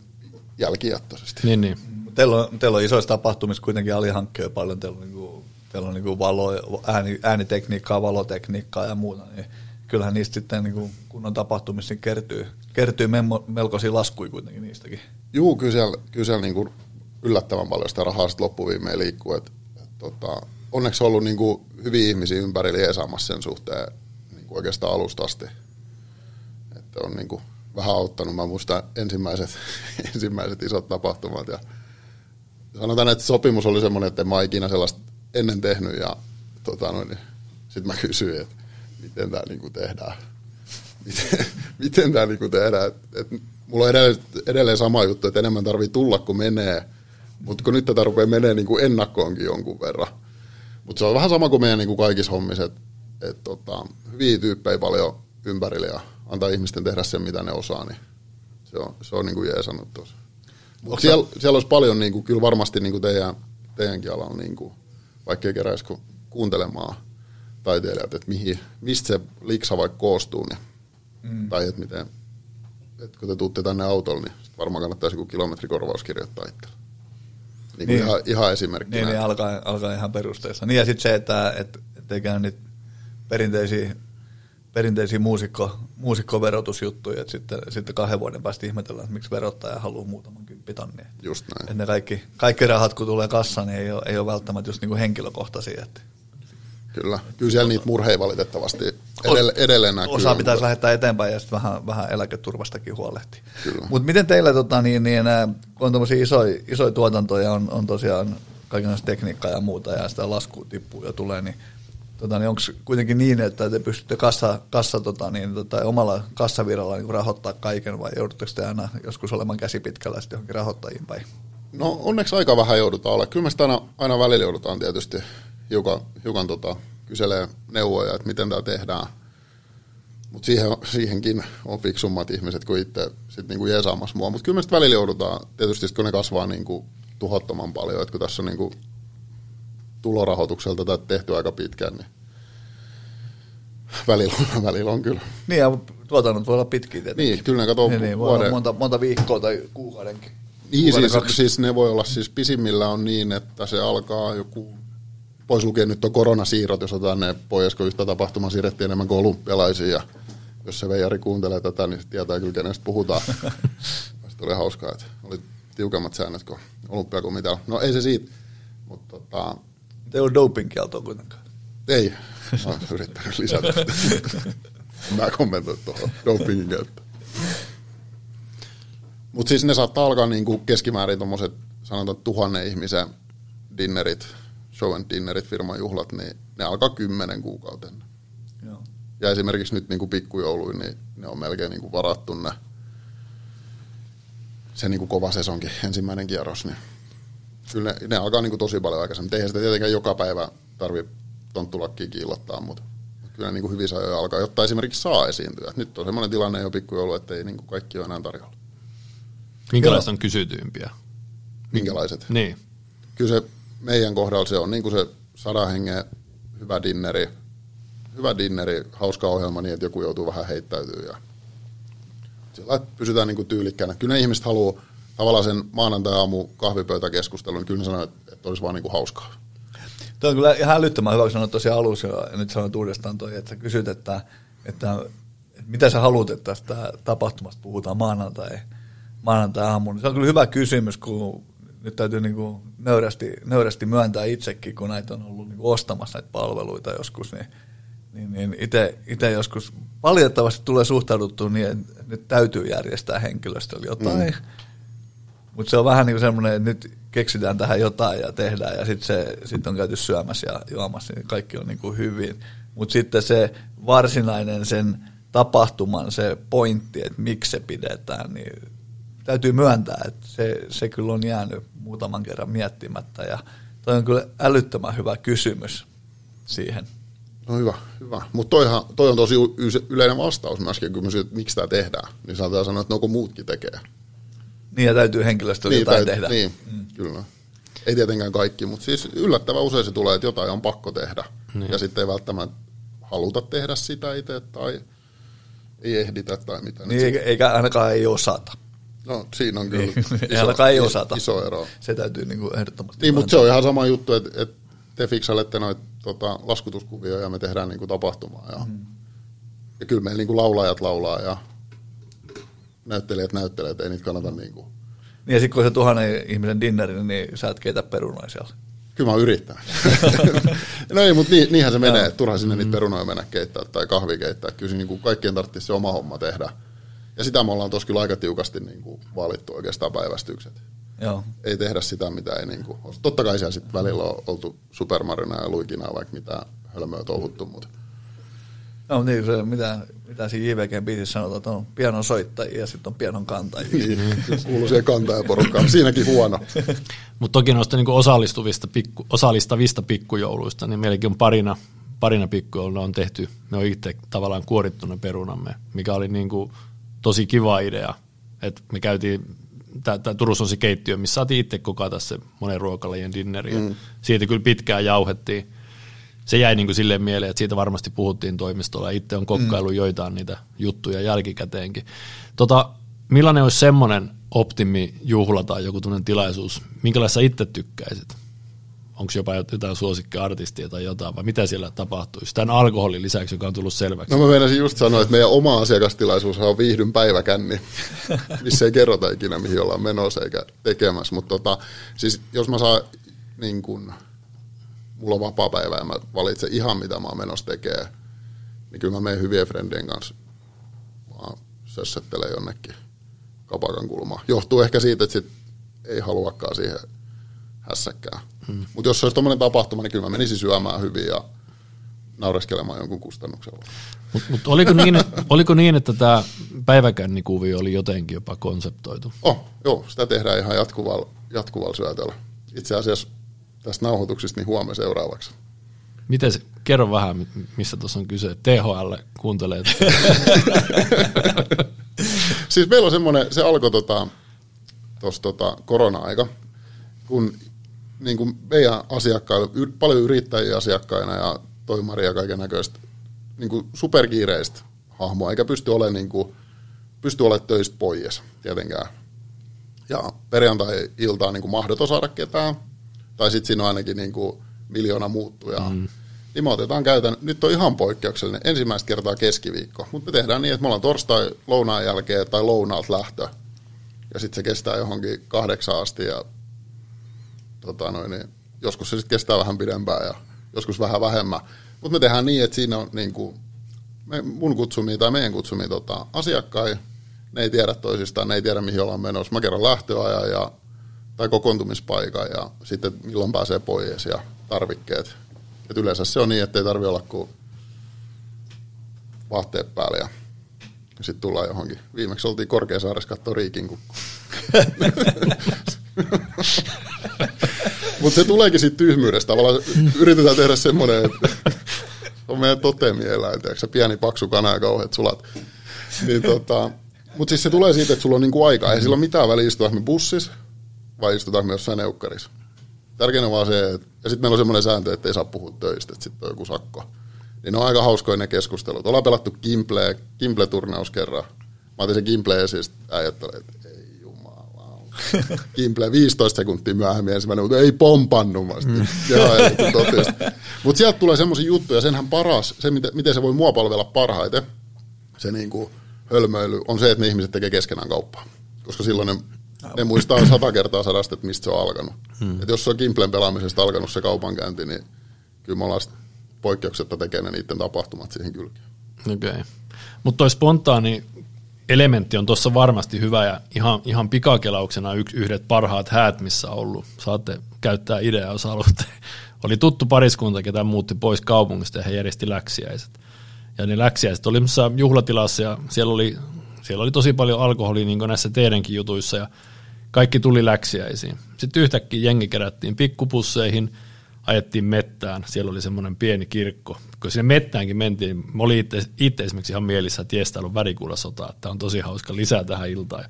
jälkijättöisesti. Niin, niin. Teillä on, teillä on isoissa tapahtumissa kuitenkin alihankkeja paljon, teillä on, niinku, teillä on niinku valo, ääni, äänitekniikkaa, valotekniikkaa ja muuta, niin kyllähän niistä sitten niinku kunnon tapahtumissa niin kertyy, kertyy memmo, melkoisia laskuja kuitenkin niistäkin. Juu, kyllä siellä, kyllä siellä niin kuin yllättävän paljon sitä rahaa sitten loppuviimeen liikkuu. Et, et, tota, onneksi on ollut niin kuin hyviä ihmisiä ympäri jeesaamassa sen suhteen niin kuin oikeastaan alusta asti. Että on niin kuin vähän auttanut. Mä muistan ensimmäiset, ensimmäiset isot tapahtumat. Ja sanotaan, että sopimus oli semmoinen, että en mä ikinä sellaista ennen tehnyt. Ja tota, no, niin, sitten mä kysyin, että miten tämä niin kuin tehdään miten, miten tämä niinku tehdään. Et, et, mulla on edelleen, edelleen sama juttu, että enemmän tarvii tulla kuin menee, mutta kun nyt tätä rupeaa menee niinku ennakkoonkin jonkun verran. Mutta se on vähän sama kuin meidän niinku kaikissa hommissa, että et, tota, hyviä tyyppejä paljon ympärillä ja antaa ihmisten tehdä sen, mitä ne osaa, niin se on, se on niinku jeesannut tuossa. Mutta siellä, siellä olisi paljon, niinku, kyllä varmasti niinku teidän, teidänkin alalla, niinku, vaikka ei keräisi ku, kuuntelemaan taiteilijat, että mihin, mistä se liksa vaikka koostuu, niin, mm. tai että miten, että kun te tuutte tänne autolla, niin varmaan kannattaisi joku kilometrikorvaus kirjoittaa itselle. Niin, niin. Niin. Ihan, ihan esimerkkinä. Niin, niin alkaa, alkaa ihan perusteessa. Niin ja sitten se, että et, et ei käy niitä perinteisiä, perinteisiä muusikko, muusikkoverotusjuttuja, että sitten, sitten kahden vuoden päästä ihmetellään, että miksi verottaja haluaa muutaman kymppitonnia. Just näin. Että ne kaikki, kaikki rahat, kun tulee kassaan, niin ei ole, ei ole välttämättä just niinku henkilökohtaisia. Että Kyllä. Kyllä siellä niitä murheja valitettavasti edelle, edelleen näkyy. osa pitäisi mutta- lähettää eteenpäin ja sitten vähän, vähän eläketurvastakin huolehtia. Mutta miten teillä, tota, niin, niin, kun on tämmöisiä isoja, isoja tuotantoja, on, on tosiaan kaikenlaista tekniikkaa ja muuta ja sitä laskua tippuu ja tulee, niin, tota, niin onko kuitenkin niin, että te pystytte kassa, kassa tota, niin, tota, omalla kassavirralla niin rahoittaa kaiken vai joudutteko te aina joskus olemaan käsi pitkällä sitten johonkin rahoittajiin päin? No onneksi aika vähän joudutaan olla. Kyllä me sitä aina, aina välillä joudutaan tietysti hiukan, hiukan tota, kyselee neuvoja, että miten tämä tehdään. Mutta siihen, siihenkin on fiksummat ihmiset kuin itse sit niinku jeesaamassa mua. Mutta kyllä me välillä joudutaan, tietysti kun ne kasvaa niinku tuhottoman paljon, että kun tässä on niinku tulorahoitukselta tätä tehty aika pitkään, niin välillä, on- välillä on kyllä. Niin ja tuotannot voi olla pitkiä tietenkin. Niin, kyllä ne katsoo niin, niin, vuoden, monta, monta viikkoa tai kuukaudenkin. Niin, Kuukauden siis, kaksi. siis ne voi olla siis pisimmillä on niin, että se alkaa joku pois lukien nyt on koronasiirrot, jos otetaan ne pois, kun yhtä tapahtumaa siirrettiin enemmän kuin olympialaisia. Ja jos se veijari kuuntelee tätä, niin se tietää kyllä, kenestä puhutaan. Sitten oli hauskaa, että oli tiukemmat säännöt kuin olympiakomitella. No ei se siitä, mutta tota, Ei ole doping-kieltoa kuitenkaan. ei. Mä oon yrittänyt lisätä. Mä kommentoin tuohon dopingin käyttöön. Mutta siis ne saattaa alkaa niinku keskimäärin tuommoiset sanotaan tuhannen ihmisen dinnerit, show and dinnerit, firman juhlat, niin ne alkaa kymmenen kuukauten. Joo. Ja esimerkiksi nyt niin pikkujouluin, niin ne on melkein niin kuin varattu ne, se niin kuin kova sesonkin, ensimmäinen kierros, niin kyllä ne, ne alkaa niin kuin tosi paljon aikaisemmin. Eihän sitä tietenkään joka päivä tarvi tonttulakkia kiillottaa, mutta kyllä niin kuin hyvissä ajoin alkaa, jotta esimerkiksi saa esiintyä. Nyt on semmoinen tilanne jo pikkujoulu, että ei niin kuin kaikki ole enää tarjolla. Minkälaiset on kysytyimpiä? Minkälaiset? Niin. Kyllä se meidän kohdalla se on niin kuin se sadan hengen hyvä dinneri, hyvä dinneri, hauska ohjelma niin, että joku joutuu vähän heittäytyä ja sillä että pysytään niin kuin tyylikkäänä. Kyllä ne ihmiset haluaa tavallaan sen maanantai-aamu kahvipöytäkeskustelun, niin kyllä ne sanoo, että, olisi vaan niin kuin hauskaa. Tuo on kyllä ihan älyttömän hyvä, kun sanoit tosiaan alussa ja nyt sanoit uudestaan toi, että kysyt, että, että, että mitä sä haluat, että tästä tapahtumasta puhutaan maanantai, maanantai aamuun. Se on kyllä hyvä kysymys, kun nyt täytyy niin kuin nöyrästi, nöyrästi myöntää itsekin, kun näitä on ollut niin kuin ostamassa näitä palveluita joskus, niin, niin, niin itse joskus valitettavasti tulee suhtauduttua niin, että nyt täytyy järjestää henkilöstöllä jotain. Mm. Mutta se on vähän niin kuin semmoinen, että nyt keksitään tähän jotain ja tehdään ja sitten sit on käyty syömässä ja juomassa, niin kaikki on niin kuin hyvin. Mutta sitten se varsinainen sen tapahtuman se pointti, että miksi se pidetään, niin täytyy myöntää, että se, se kyllä on jäänyt muutaman kerran miettimättä ja toi on kyllä älyttömän hyvä kysymys siihen. No hyvä, hyvä. Mutta toi on tosi yleinen vastaus myöskin, kun kysyt, että miksi tämä tehdään. Niin saattaa sanoa, että no kun muutkin tekee. Niin ja täytyy henkilöstöllä niin, jotain täytyy, tehdä. Niin, mm. kyllä. Ei tietenkään kaikki, mutta siis yllättävän usein se tulee, että jotain on pakko tehdä. Niin. Ja sitten ei välttämättä haluta tehdä sitä itse tai ei ehditä tai mitä. Niin, eikä, eikä ainakaan ei osata. No siinä on kyllä niin. iso, ei osata. iso ero. Se täytyy niin kuin ehdottomasti. Niin, mutta se on ihan sama juttu, että, että te fiksailette noita tota, laskutuskuvia ja me tehdään niin kuin tapahtumaa. Ja, mm. ja kyllä meillä niin kuin laulajat laulaa ja näyttelijät näyttelijät, ei niitä kannata niin kuin. Niin ja sitten kun se tuhannen ihmisen dinneri, niin sä et keitä perunoja siellä. Kyllä mä yritän. no ei, mutta niin, niinhän se menee, että turha sinne niitä perunoja mennä keittää tai kahvi keittää. Kyllä niin kuin kaikkien tarvitsisi se oma homma tehdä. Ja sitä me ollaan tossa aika tiukasti niin kuin valittu oikeastaan päivästykset. Joo. Ei tehdä sitä, mitä ei niin kuin, Totta kai siellä sitten välillä on oltu supermarina ja luikina vaikka mitä hölmöä touhuttu, mutta No niin, se, mitä, mitä siinä JVGn biisissä sanotaan, että on pianon soittajia ja sitten on pianon kantajia. niin, kuuluu siihen kantajaporukkaan. Siinäkin huono. Mutta toki noista niinku osallistuvista pikku, osallistavista pikkujouluista, niin meilläkin on parina, parina pikkujoulua on tehty. Me on itse tavallaan kuorittu ne perunamme, mikä oli niinku tosi kiva idea. Et me käytiin, tää, Turussa on se keittiö, missä saatiin itse kokata se monen ruokalajien dinneri. Mm. Siitä kyllä pitkään jauhettiin se jäi niin kuin silleen mieleen, että siitä varmasti puhuttiin toimistolla. Itse on kokkailu mm. joitain niitä juttuja jälkikäteenkin. Tota, millainen olisi semmoinen optimijuhla tai joku tunnen tilaisuus, minkälaista itse tykkäisit? Onko jopa jotain suosikkiartistia tai jotain, vai mitä siellä tapahtuisi? Tämän alkoholin lisäksi, joka on tullut selväksi. No mä meinasin just sanoa, että meidän oma asiakastilaisuus on viihdyn päiväkänni, missä ei kerrota ikinä, mihin ollaan menossa eikä tekemässä. Mutta tota, siis jos mä saan niin kun, mulla on vapaa päivä ja mä valitsen ihan mitä mä oon menossa tekee, niin kyllä mä menen hyvien frendien kanssa vaan sössettelen jonnekin kapakan kulmaan. Johtuu ehkä siitä, että sit ei haluakaan siihen hässäkkään. Hmm. Mutta jos se olisi tuommoinen tapahtuma, niin kyllä mä menisin syömään hyvin ja naureskelemaan jonkun kustannuksella. Mutta mut oliko, niin, oliko niin, että tämä päiväkännikuvio oli jotenkin jopa konseptoitu? Oh, joo, sitä tehdään ihan jatkuvalla, jatkuvalla syötöllä. Itse asiassa tästä nauhoituksesta niin huomenna seuraavaksi. Miten se, kerro vähän, missä tuossa on kyse. THL kuuntelee. siis meillä on semmoinen, se alkoi tota, tuossa tota, korona-aika, kun niin kuin meidän asiakkailla, paljon yrittäjiä asiakkaina ja toimaria ja kaiken näköistä niin kuin superkiireistä hahmoa, eikä pysty olemaan, niin kuin, pysty olemaan töistä pois tietenkään. Ja perjantai-iltaan niin kuin mahdoton saada ketään, tai sitten siinä on ainakin niin kuin miljoona muuttujaa. Mm. Niin me otetaan käytän, nyt on ihan poikkeuksellinen, ensimmäistä kertaa keskiviikko, mutta me tehdään niin, että me ollaan torstai lounaan jälkeen tai lounaat lähtö, ja sitten se kestää johonkin kahdeksan asti, ja tota noin, niin joskus se sitten kestää vähän pidempään ja joskus vähän vähemmän. Mutta me tehdään niin, että siinä on niin kuin me, mun kutsumia tai meidän kutsumia tota, asiakkaita, ne ei tiedä toisistaan, ne ei tiedä mihin ollaan menossa. Mä kerron lähtöajan ja, tai kokoontumispaikan ja sitten milloin pääsee pois ja tarvikkeet. Et yleensä se on niin, että ei tarvi olla kuin vaatteet päälle ja sitten tullaan johonkin. Viimeksi oltiin Korkeasaaressa katsoa Riikin kukku. Mutta se tuleekin siitä tyhmyydestä. Tavallaan yritetään tehdä semmoinen, että on meidän totemieläin, tiedätkö, pieni paksu kana ja kauheat sulat. Niin tota, mutta siis se tulee siitä, että sulla on niinku aikaa. Ei sillä ole mitään väliä istua me bussissa vai istutaan me jossain neukkarissa. Tärkeintä on vaan se, että, ja sitten meillä on semmoinen sääntö, että ei saa puhua töistä, että sitten on joku sakko. Niin on aika hauskoja ne keskustelut. Ollaan pelattu Gimple, Gimple-turnaus kerran. Mä otin sen Gimple esiin, ja ajattelin, että Gimple 15 sekuntia myöhemmin ensimmäinen, mutta ei pompannut. Mm. Mutta sieltä tulee semmoisia juttuja, senhän paras, se miten, miten se voi mua palvella parhaiten, se niinku hölmöily, on se, että ne ihmiset tekee keskenään kauppaa. Koska silloin ne, ne muistaa sata kertaa sadasta, että mistä se on alkanut. Hmm. Et jos se on Gimplen pelaamisesta alkanut se kaupankäynti, niin kyllä me ollaan poikkeuksetta tekee ne niiden tapahtumat siihen kylkeen. Okei. Okay. Mutta toi spontaani elementti on tuossa varmasti hyvä ja ihan, ihan pikakelauksena yksi, yhdet parhaat häät, missä on ollut. Saatte käyttää ideaa, jos haluatte. Oli tuttu pariskunta, ketä muutti pois kaupungista ja he järjesti läksiäiset. Ja ne läksiäiset oli juhlatilassa ja siellä oli, siellä oli tosi paljon alkoholia niin kuin näissä teidänkin jutuissa ja kaikki tuli läksiäisiin. Sitten yhtäkkiä jengi kerättiin pikkupusseihin, ajettiin mettään, siellä oli semmoinen pieni kirkko. Kun sinne mettäänkin mentiin, mä olin itse, esimerkiksi ihan mielissä, että jes, on värikuulasota, että on tosi hauska lisää tähän iltaan.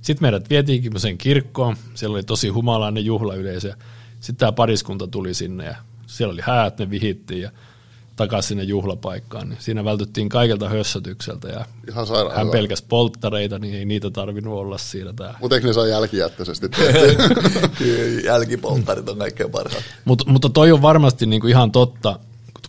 Sitten meidät vietiinkin sen kirkkoon, siellä oli tosi humalainen juhlayleisö. Sitten tämä pariskunta tuli sinne ja siellä oli häät, ne vihittiin ja takaisin sinne juhlapaikkaan. Niin siinä vältyttiin kaikelta hössötykseltä ja Ihan sairaan hän pelkäs polttareita, niin ei niitä tarvinnut olla siinä. Tää. Mutta eikö ne saa jälkijättöisesti jälkipolttarit on kaikkein parhaat. Mut, mutta toi on varmasti niinku ihan totta,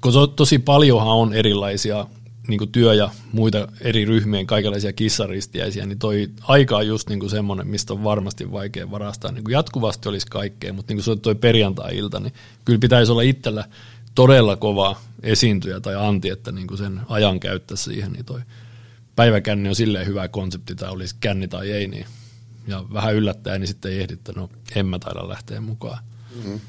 kun tosi paljonhan on erilaisia niin työ- ja muita eri ryhmien kaikenlaisia kissaristiäisiä, niin toi aika on just niin semmoinen, mistä on varmasti vaikea varastaa. Niin jatkuvasti olisi kaikkea, mutta niin kuin se toi perjantai-ilta, niin kyllä pitäisi olla itsellä todella kova esiintyjä tai anti, että niin kuin sen ajan käyttäisi siihen, niin toi päiväkänni on silleen hyvä konsepti, tai olisi känni tai ei, niin, ja vähän yllättäen, niin sitten ei ehdi, että no en mä taida lähteä mukaan. Mm-hmm.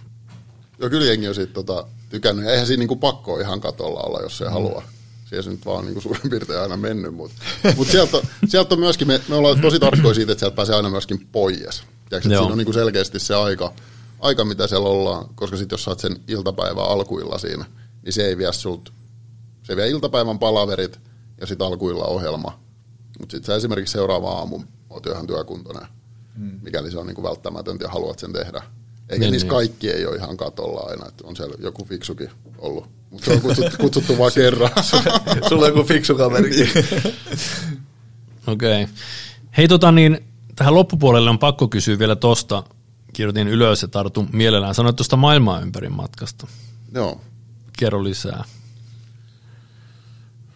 Joo, kyllä jengi on siitä tota, tykännyt, ja eihän siinä niin kuin pakko ihan katolla olla, jos se mm. halua. Siellä se nyt vaan niin kuin suurin piirtein aina mennyt, mutta mut sieltä, sieltä on myöskin, me, me ollaan tosi tarkkoja siitä, että sieltä pääsee aina myöskin pois. Tiedätkö, siinä on niin kuin selkeästi se aika, aika, mitä siellä ollaan, koska sitten jos saat sen iltapäivän alkuilla siinä, niin se ei vie sult, se vie iltapäivän palaverit ja sitten alkuilla ohjelma. Mutta sitten sä esimerkiksi seuraava aamu oot ihan työkuntoinen, hmm. mikäli se on niinku välttämätöntä ja haluat sen tehdä. Eikä niin, niissä niin. kaikki ei ole ihan katolla aina, että on siellä joku fiksukin ollut. Mutta se on kutsuttu, kutsuttu vain kerran. Sulla on joku fiksu kaveri. Niin. Okei. Okay. Hei tota niin, tähän loppupuolelle on pakko kysyä vielä tosta, kirjoitin ylös ja tartun mielellään. Sanoit tuosta maailmaa ympäri matkasta. Joo. Kerro lisää.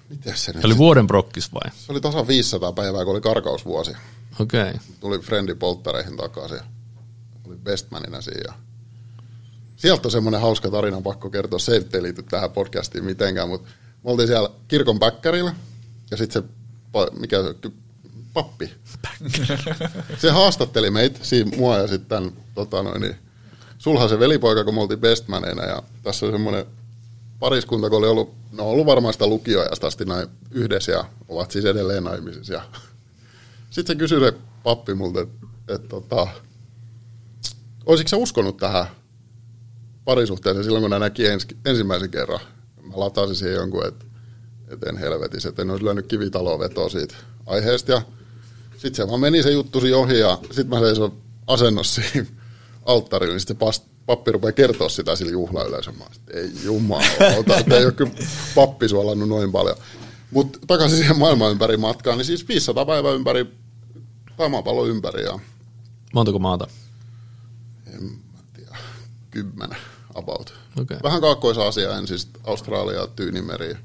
Miten se nyt? oli vuoden brokkis vai? Se oli tasan 500 päivää, kun oli karkausvuosi. Okei. Okay. Tuli Friendi polttareihin takaisin. Oli bestmanina siinä. Sieltä on semmoinen hauska tarina, pakko kertoa. Se ei liity tähän podcastiin mitenkään, mutta me oltiin siellä kirkon päkkärillä. Ja sitten se, mikä se, pappi. se haastatteli meitä, siinä mua ja sitten tota noin, niin, se velipoika, kun me oltiin bestmaneina ja tässä on semmoinen pariskunta, kun oli ollut, no ollut varmaan sitä lukioajasta asti näin yhdessä ja ovat siis edelleen naimisissa. Ja sitten se kysyi se pappi multa, että et, tota, olisitko sä uskonut tähän parisuhteeseen silloin, kun ne näki ens, ensimmäisen kerran? Mä latasin siihen jonkun, että et en että en olisi lyönyt kivitaloa vetoa siitä aiheesta. Ja sitten se vaan meni se juttu ohi ja sitten mä seison asennossa siinä alttarilla, niin sitten se pappi rupeaa kertoa sitä sille juhlayleisölle. Mä ei jumala, että ei ole kyllä pappi suolannut noin paljon. Mutta takaisin siihen maailman ympäri matkaan, niin siis 500 päivää ympäri, tai maapallo ympäri. Ja... Montako maata? En mä tiedä, kymmenen about. Okei. Vähän Kaakkois-Aasiaa ensin, sit Australia, Tyynimeri,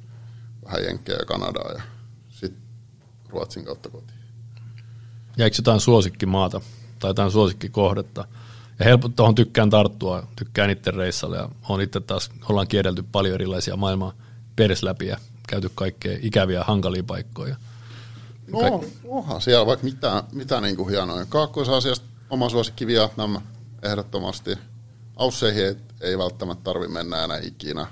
vähän Jenkkejä ja Kanadaa ja sitten Ruotsin kautta kotiin. Jäikö jotain suosikkimaata tai jotain suosikkikohdetta? Ja helppo, tuohon tykkään tarttua, tykkään itse reissalle ja on itse taas, ollaan kierrelty paljon erilaisia maailmaa peres läpi ja käyty kaikkea ikäviä, hankalia paikkoja. No, onhan siellä vaikka mitä, mitä niin kuin hienoja. Kaakkois-Aasiasta oma suosikki Vietnam ehdottomasti. Ausseihin ei, ei välttämättä tarvi mennä enää ikinä.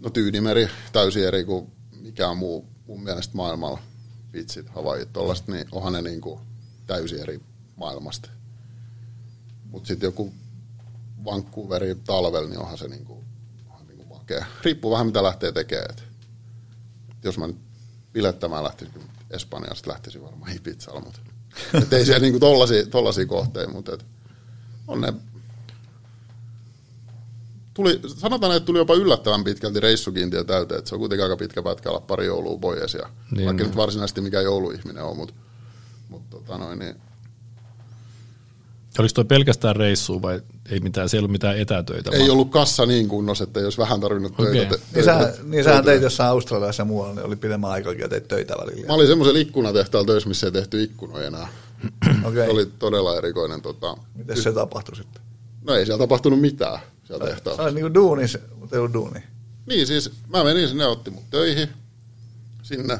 No Tyynimeri täysin eri kuin mikään muu mun mielestä maailmalla. Vitsit, Havaijit, tollaset, niin onhan ne niin kuin täysin eri maailmasta. Mutta sitten joku Vancouveri talvella, niin onhan se niin kuin, onhan niin kuin makea. Riippuu vähän mitä lähtee tekemään. Et jos mä nyt bilettämään lähtisin, Espanjasta lähtisin varmaan Ibizalla, mutta ei siellä niinku tollasia, tollasia kohteita, mutta on ne tuli, sanotaan, että tuli jopa yllättävän pitkälti reissukiintiö täyteen, että se on kuitenkin aika pitkä pätkä olla pari joulua pois, ja Niin vaikka nyt varsinaisesti mikä jouluihminen on, mutta, mutta tota noin, niin, Oliko toi pelkästään reissu vai ei mitään, siellä ei ollut mitään etätöitä? ei vaan- ollut kassa niin kunnossa, että olisi vähän tarvinnut Okei. töitä. te- Niin, sä, töitä- niin sähän töitä. teit jossain Australiassa ja muualla, niin oli pidemmän aikakin ja teit töitä välillä. Mä olin semmoisella ikkunatehtaalla töissä, missä ei tehty ikkunoja enää. Okei, Se oli todella erikoinen. Tota, miten se tapahtui sitten? no ei siellä tapahtunut mitään siellä Sä tehtaalla. olit niinku duunis, mutta ei ollut duuni. Niin siis, mä menin sinne, otti mut töihin sinne.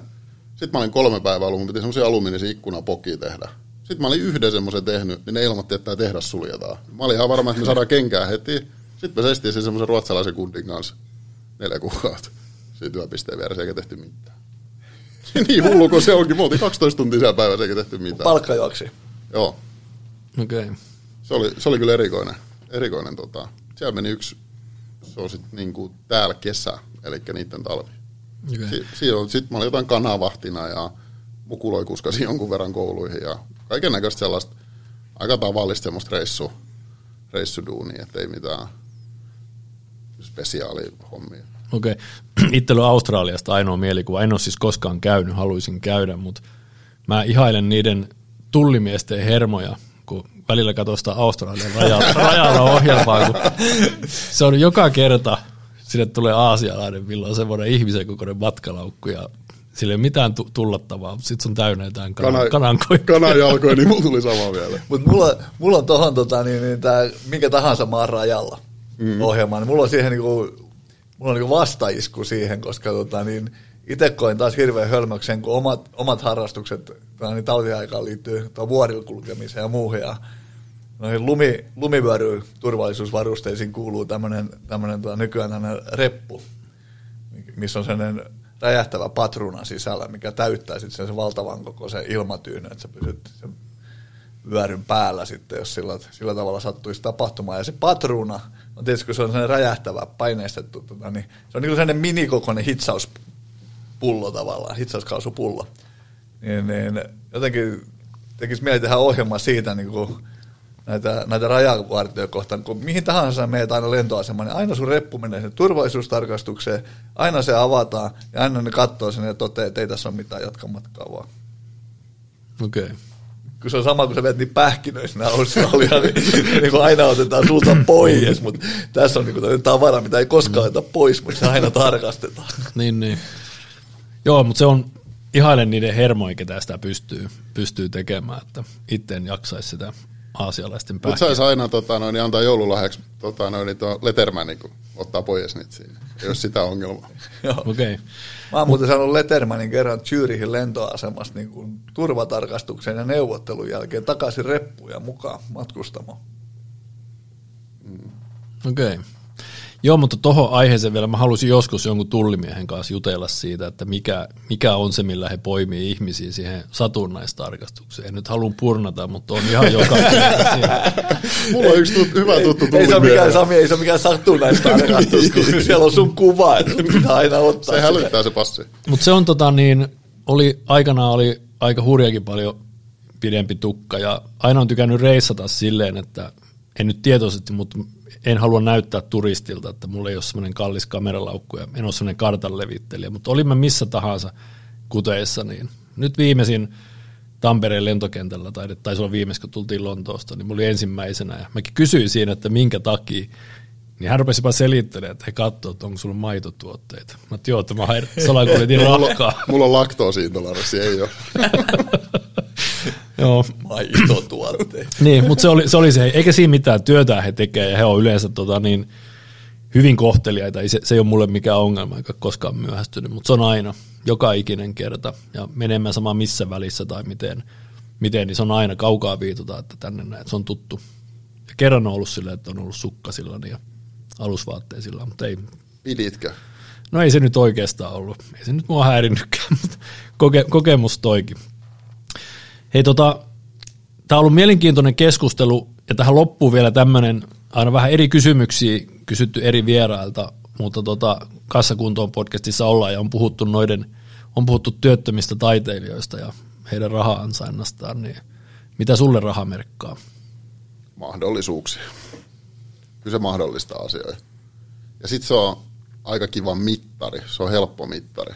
Sitten mä olin kolme päivää ollut, mun piti semmoisia alumiinisia ikkunapokia tehdä. Sitten mä olin yhden semmoisen tehnyt, niin ne ilmoitti, että tämä tehdas suljetaan. Mä olin ihan varma, että me saadaan kenkää heti. Sitten me seistiin sen semmoisen ruotsalaisen kundin kanssa neljä kuukautta. Siitä työpisteen vieressä eikä tehty mitään. niin hullu kuin se onkin. Me oltiin 12 tuntia siellä päivässä eikä tehty mitään. Palkka juoksi. Joo, Okei. Okay. se oli, se oli kyllä erikoinen. erikoinen tota. Siellä meni yksi, se on sitten niinku täällä kesä, eli niiden talvi. Okay. Si- Siinä sitten mä olin jotain kanavahtina ja mukuloi kuskasi jonkun verran kouluihin ja kaiken näköistä sellaista aika tavallista semmoista reissu, reissuduunia, ettei mitään spesiaalihommia. Okei. Okay. Itsellä on Australiasta ainoa mielikuva. En ole siis koskaan käynyt, haluaisin käydä, mutta mä ihailen niiden tullimiesten hermoja, kun välillä katsoo sitä Australian rajalla, rajalla ohjelmaa, kun se on joka kerta, sinne tulee aasialainen, milloin on semmoinen ihmisen kokoinen matkalaukku ja sillä ei ole mitään tu- tullattavaa, mutta sitten se on täynnä jotain kanan, Kana- kanankoikkoja. Kanan jalkoja, niin mulla tuli sama vielä. Mutta mulla, mulla on tohon tota, niin, niin tää, minkä tahansa maan rajalla mm. ohjelma, niin mulla on siihen niinku, mulla on niinku vastaisku siihen, koska tota, niin, itse koin taas hirveän hölmöksen, kun omat, omat harrastukset tota, niin talviaikaan liittyy vuorilla kulkemiseen ja muuhun. Ja noihin lumi, lumivyöry turvallisuusvarusteisiin kuuluu tämmöinen tota, nykyään tämmöinen reppu, missä on sellainen räjähtävä patruuna sisällä, mikä täyttää sitten sen valtavan kokoisen ilmatyynyn, että sä pysyt sen vyöryn päällä sitten, jos sillä, sillä tavalla sattuisi tapahtumaan. Ja se patruuna on tietysti, kun se on sellainen räjähtävä, paineistettu, tota, niin se on niin kuin sellainen minikokoinen hitsauspullo tavallaan, hitsauskaasupullo. Niin, niin jotenkin tekisi mieli tehdä ohjelma siitä, niin kuin näitä, näitä rajavartioja kohtaan, kun mihin tahansa meet aina lentoasemaan, niin aina sun reppu menee sen turvallisuustarkastukseen, aina se avataan ja aina ne katsoo sen ja toteaa, että ei tässä ole mitään, jatka matkaa vaan. Okei. Okay. Kun se on sama, kun sä vet niin pähkinöissä Australia, niin, niin kuin aina otetaan sulta pois, mutta tässä on niin kuin tavara, mitä ei koskaan oteta pois, mutta se aina tarkastetaan. Niin, niin. Joo, mutta se on ihailen niiden hermoja, ketä sitä pystyy, pystyy tekemään, että itse en jaksaisi sitä aasialaisten Mutta pähkinää. saisi aina tota, noin, niin antaa joululahjaksi tota, noin, niin tuo Lettermanin, kun ottaa pois niitä siinä. Ei ole sitä ongelmaa. Joo. Okei. Okay. Mä oon muuten saanut Lettermanin kerran Zyrihin lentoasemasta niin kuin turvatarkastuksen ja neuvottelun jälkeen takaisin reppuun ja mukaan matkustamaan. Okei. Okay. Joo, mutta tuohon aiheeseen vielä, mä haluaisin joskus jonkun tullimiehen kanssa jutella siitä, että mikä, mikä on se, millä he poimii ihmisiä siihen satunnaistarkastukseen. En nyt halua purnata, mutta on ihan joka. Mulla on yksi tut, hyvä tuttu Ei se ole mikään, Sami, ei se ole mikään satunnaistarkastus, kun siellä on sun kuva, että pitää aina ottaa. Se hälyttää se passi. Mutta se on tota niin, oli, aikanaan oli aika hurjakin paljon pidempi tukka ja aina on tykännyt reissata silleen, että en nyt tietoisesti, mutta en halua näyttää turistilta, että mulla ei ole semmoinen kallis kameralaukku ja en ole semmoinen kartanlevittelijä, mutta olin mä missä tahansa kuteessa, niin nyt viimeisin Tampereen lentokentällä, tai taisi olla viimeis, kun tultiin Lontoosta, niin mulla oli ensimmäisenä, ja mäkin kysyin siinä, että minkä takia, Niin hän rupesi jopa selittelemään, että he katsoo, että onko sulla maitotuotteita. Mä että joo, että mä salakuljetin rahkaa. Mulla on laktoosiintoleranssi, ei ole. joo. Maitotuotteita. niin, mutta se oli, se oli se, eikä siinä mitään työtä he tekee, ja he on yleensä tota, niin, hyvin kohteliaita. Se, se ei ole mulle mikään ongelma, eikä koskaan myöhästynyt, mutta se on aina, joka ikinen kerta. Ja menemään sama missä välissä tai miten, miten niin se on aina kaukaa viituta, että tänne näin, että se on tuttu. Ja kerran on ollut silleen, että on ollut sukkasilla ja alusvaatteisilla, mutta ei. Piditkö? No ei se nyt oikeastaan ollut. Ei se nyt mua häirinnytkään, mutta koke, kokemus toikin. Hei tota, tämä on ollut mielenkiintoinen keskustelu, ja tähän loppuu vielä tämmöinen, aina vähän eri kysymyksiä kysytty eri vierailta, mutta tota, Kassakuntoon podcastissa ollaan ja on puhuttu noiden, on puhuttu työttömistä taiteilijoista ja heidän raha-ansainnastaan, niin mitä sulle raha merkkaa? Mahdollisuuksia. Kyllä se mahdollistaa asioita. Ja sitten se on aika kiva mittari, se on helppo mittari.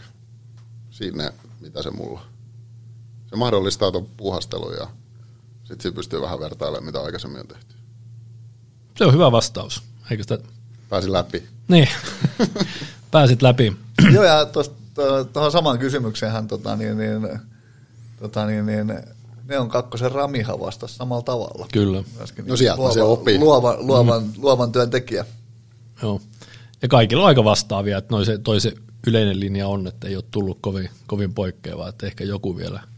Siinä, mitä se mulla. Se mahdollistaa tuon puhastelun ja sitten se pystyy vähän vertailemaan, mitä aikaisemmin on tehty. Se on hyvä vastaus, eikö sitä? Pääsin läpi. Niin, pääsit läpi. Joo, ja tuohon samaan kysymykseen hän tota, niin, niin, tota, niin, niin, ne on kakkosen Ramiha vastasi samalla tavalla. Kyllä. Myöskin, no sieltä luova, se oppii. Luova, luovan, mm. luovan työn tekijä. Joo. Ja kaikilla on aika vastaavia, että noi se, toi se yleinen linja on, että ei ole tullut kovin, kovin poikkeavaa, että ehkä joku vielä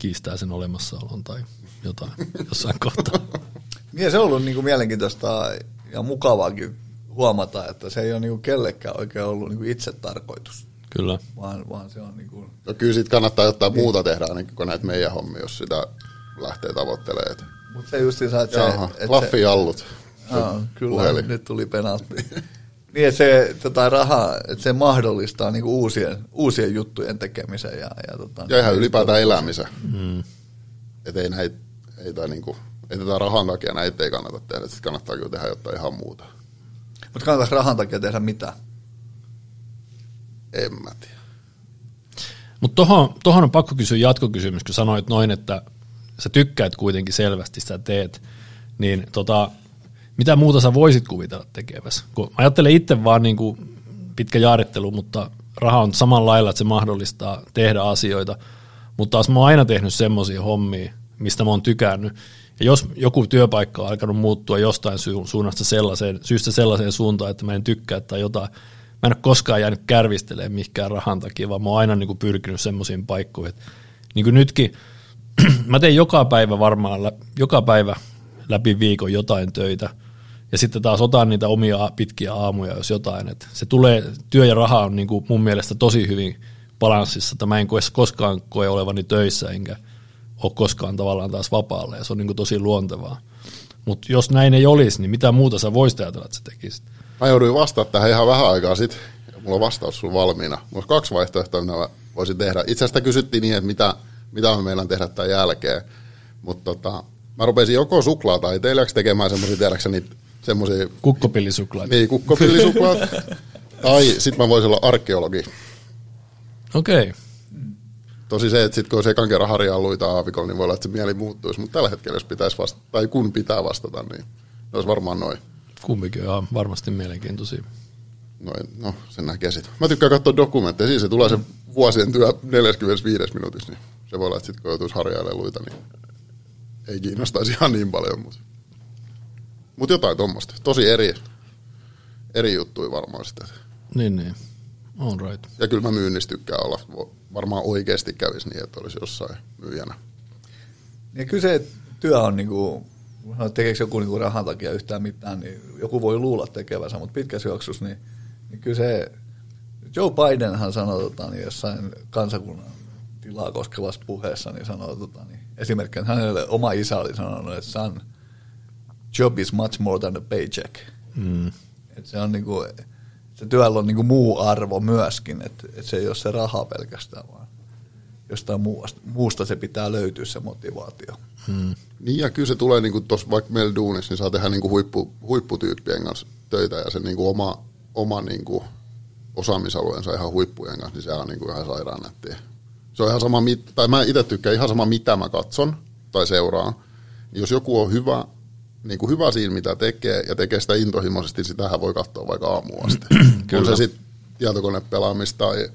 kiistää sen olemassaolon tai jotain jossain kohtaa. Niin se on ollut niin kuin mielenkiintoista ja mukavaakin huomata, että se ei ole niin kuin kellekään oikein ollut niin kuin itse tarkoitus. Kyllä. Vaan, vaan se on niin kuin... No kyllä siitä kannattaa jotain niin. muuta tehdä ainakin kuin näitä meidän hommia, jos sitä lähtee tavoittelemaan. Mutta se just että se... Jaha, et Laffi allut. Aa, kyllä, puhelin. nyt tuli penaltti. niin, että se tota, raha, että se mahdollistaa niinku uusien, uusien juttujen tekemisen. Ja, ja, tota, ja ihan ylipäätään elämisen. Mm. Että ei, näitä, ei, tai niinku, ei tätä rahan takia näitä ei kannata tehdä, sitten kannattaa kyllä tehdä jotain ihan muuta. Mutta kannattaisi rahan takia tehdä mitä? En mä tiedä. Mutta tohon, tohon on pakko kysyä jatkokysymys, kun sanoit noin, että sä tykkäät kuitenkin selvästi, sitä teet, niin tota, mitä muuta sä voisit kuvitella tekevässä? Kun ajattelen itse vaan niin kuin pitkä jaarittelu, mutta raha on samalla lailla, että se mahdollistaa tehdä asioita, mutta taas mä oon aina tehnyt semmoisia hommia, mistä mä oon tykännyt, ja jos joku työpaikka on alkanut muuttua jostain suunnasta sellaiseen, syystä sellaiseen suuntaan, että mä en tykkää tai jotain, mä en ole koskaan jäänyt kärvistelemään mihinkään rahan takia, vaan mä oon aina niin kuin pyrkinyt semmoisiin paikkoihin. Niin kuin nytkin, mä teen joka päivä varmaan, joka päivä läpi viikon jotain töitä, ja sitten taas otan niitä omia pitkiä aamuja, jos jotain. Että se tulee, työ ja raha on niin kuin mun mielestä tosi hyvin balanssissa, että mä en koskaan koe olevani töissä, enkä – ole koskaan tavallaan taas vapaalle ja se on niin kuin tosi luontevaa. Mutta jos näin ei olisi, niin mitä muuta sä voisit ajatella, että sä tekisit? Mä jouduin vastaamaan tähän ihan vähän aikaa sitten. Mulla on vastaus sulla valmiina. Mulla on kaksi vaihtoehtoa, mitä mä voisin tehdä. Itse asiassa kysyttiin niin, että mitä, mitä me meillä tehdä tämän jälkeen. Mutta tota, mä rupesin joko suklaataiteilijaksi tekemään semmoisia, tiedäksä niitä semmoisia... Kukkopillisuklaat. Niin, kukkopillisuklaat. tai sitten mä voisin olla arkeologi. Okei. Okay. Tosi se, että sit kun on ekan kerran harjaa aavikolla, niin voi olla, että se mieli muuttuisi, mutta tällä hetkellä, jos pitäisi vastata, tai kun pitää vastata, niin olisi varmaan noin. Kumpikin on varmasti mielenkiintoisia. Noin, no, sen näkee sitten. Mä tykkään katsoa dokumentteja, siis se tulee se vuosien työ 45 minuutissa, niin se voi olla, että sitten kun joutuisi harjailemaan luita, niin ei kiinnostaisi ihan niin paljon, mutta, mutta jotain tuommoista. Tosi eri, eri juttuja varmaan sitten. Niin, niin. On right. Ja kyllä mä myynnissä tykkään olla varmaan oikeasti kävisi niin, että olisi jossain myyjänä. Ja kyllä se työ on niin kuin, tekeekö joku niin rahan takia yhtään mitään, niin joku voi luulla tekevänsä, mutta pitkässä juoksussa, niin, niin kyllä se, Joe Bidenhan sanoi tota, niin jossain kansakunnan tilaa koskevassa puheessa, niin sanoi tota, niin, esimerkkinä, hänelle oma isä oli sanonut, että son, job is much more than a paycheck. Mm. Että se on niin kuin, se työllä on niin muu arvo myöskin, että, että se ei ole se raha pelkästään, vaan jostain muusta, muusta se pitää löytyä se motivaatio. Hmm. Niin ja kyllä se tulee niin tuossa vaikka meillä duunissa, niin saa tehdä niin kuin huippu, huipputyyppien kanssa töitä ja se niin kuin oma, oma niin kuin osaamisalueensa ihan huippujen kanssa, niin se on niin kuin ihan sairaan nättiä. Se on ihan sama, tai mä itse tykkään ihan sama mitä mä katson tai seuraan. Jos joku on hyvä niin kuin hyvä siinä, mitä tekee, ja tekee sitä intohimoisesti, niin sitähän voi katsoa vaikka aamuun asti. On se sitten tietokonepelaamista tai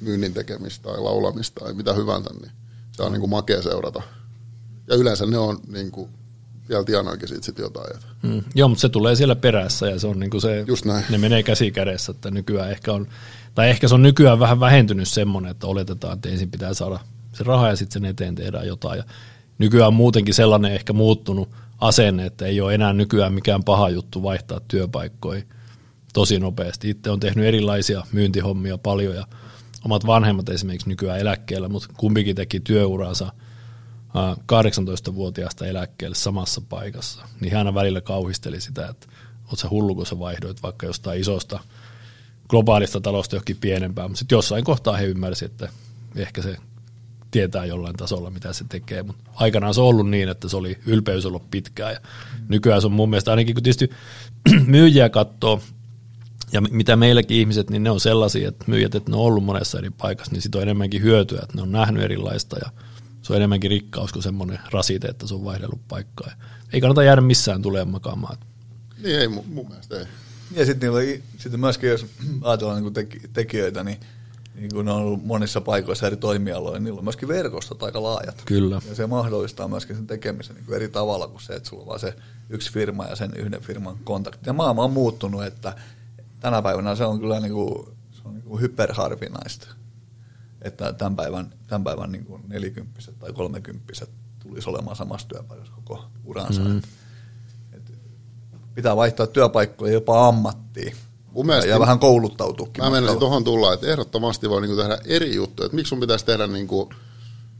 myynnin tekemistä tai laulamista tai mitä hyvänsä, niin se on niin kuin makea seurata. Ja yleensä ne on niin kuin, vielä tienoinkin siitä sit jotain. Mm. Joo, mutta se tulee siellä perässä ja se on niin kuin se, Just näin. ne menee käsi kädessä, että nykyään ehkä on, tai ehkä se on nykyään vähän vähentynyt semmoinen, että oletetaan, että ensin pitää saada se raha ja sitten sen eteen tehdään jotain. Ja nykyään on muutenkin sellainen ehkä muuttunut asenne, että ei ole enää nykyään mikään paha juttu vaihtaa työpaikkoja tosi nopeasti. Itse on tehnyt erilaisia myyntihommia paljon ja omat vanhemmat esimerkiksi nykyään eläkkeellä, mutta kumpikin teki työuransa ää, 18-vuotiaasta eläkkeelle samassa paikassa. Niin hän välillä kauhisteli sitä, että oot sä hullu, kun sä vaihdoit vaikka jostain isosta globaalista talosta johonkin pienempään, mutta sitten jossain kohtaa he ymmärsivät, että ehkä se tietää jollain tasolla, mitä se tekee, mutta aikanaan se on ollut niin, että se oli ylpeys ollut pitkään ja nykyään se on mun mielestä ainakin kun tietysti myyjiä katsoo ja mitä meilläkin ihmiset, niin ne on sellaisia, että myyjät, että ne on ollut monessa eri paikassa, niin siitä on enemmänkin hyötyä, että ne on nähnyt erilaista ja se on enemmänkin rikkaus kuin semmoinen rasite, että se on vaihdellut paikkaa. Ja ei kannata jäädä missään tulemaan makaamaan. Niin ei, mun, mun mielestä ei. Ja sitten sitten myöskin, jos ajatellaan niin teki, tekijöitä, niin, niin kun ne on ollut monissa paikoissa eri toimialoilla, niillä on myöskin verkostot aika laajat. Kyllä. Ja se mahdollistaa myöskin sen tekemisen niin kuin eri tavalla kuin se, että sulla on vaan se yksi firma ja sen yhden firman kontakti. Ja maailma on muuttunut, että tänä päivänä se on kyllä niin kuin, se on niin kuin hyperharvinaista, että tämän päivän, tämän päivän niin kuin nelikymppiset tai kolmekymppiset tulisi olemaan samassa työpaikassa koko uransa. Mm. Et, et pitää vaihtaa työpaikkoja jopa ammattiin Mun ja, mielestä- ja vähän kouluttautuukin. Mä menisin tuohon tulla, että ehdottomasti voi niinku tehdä eri juttuja. Että miksi sun pitäisi tehdä niinku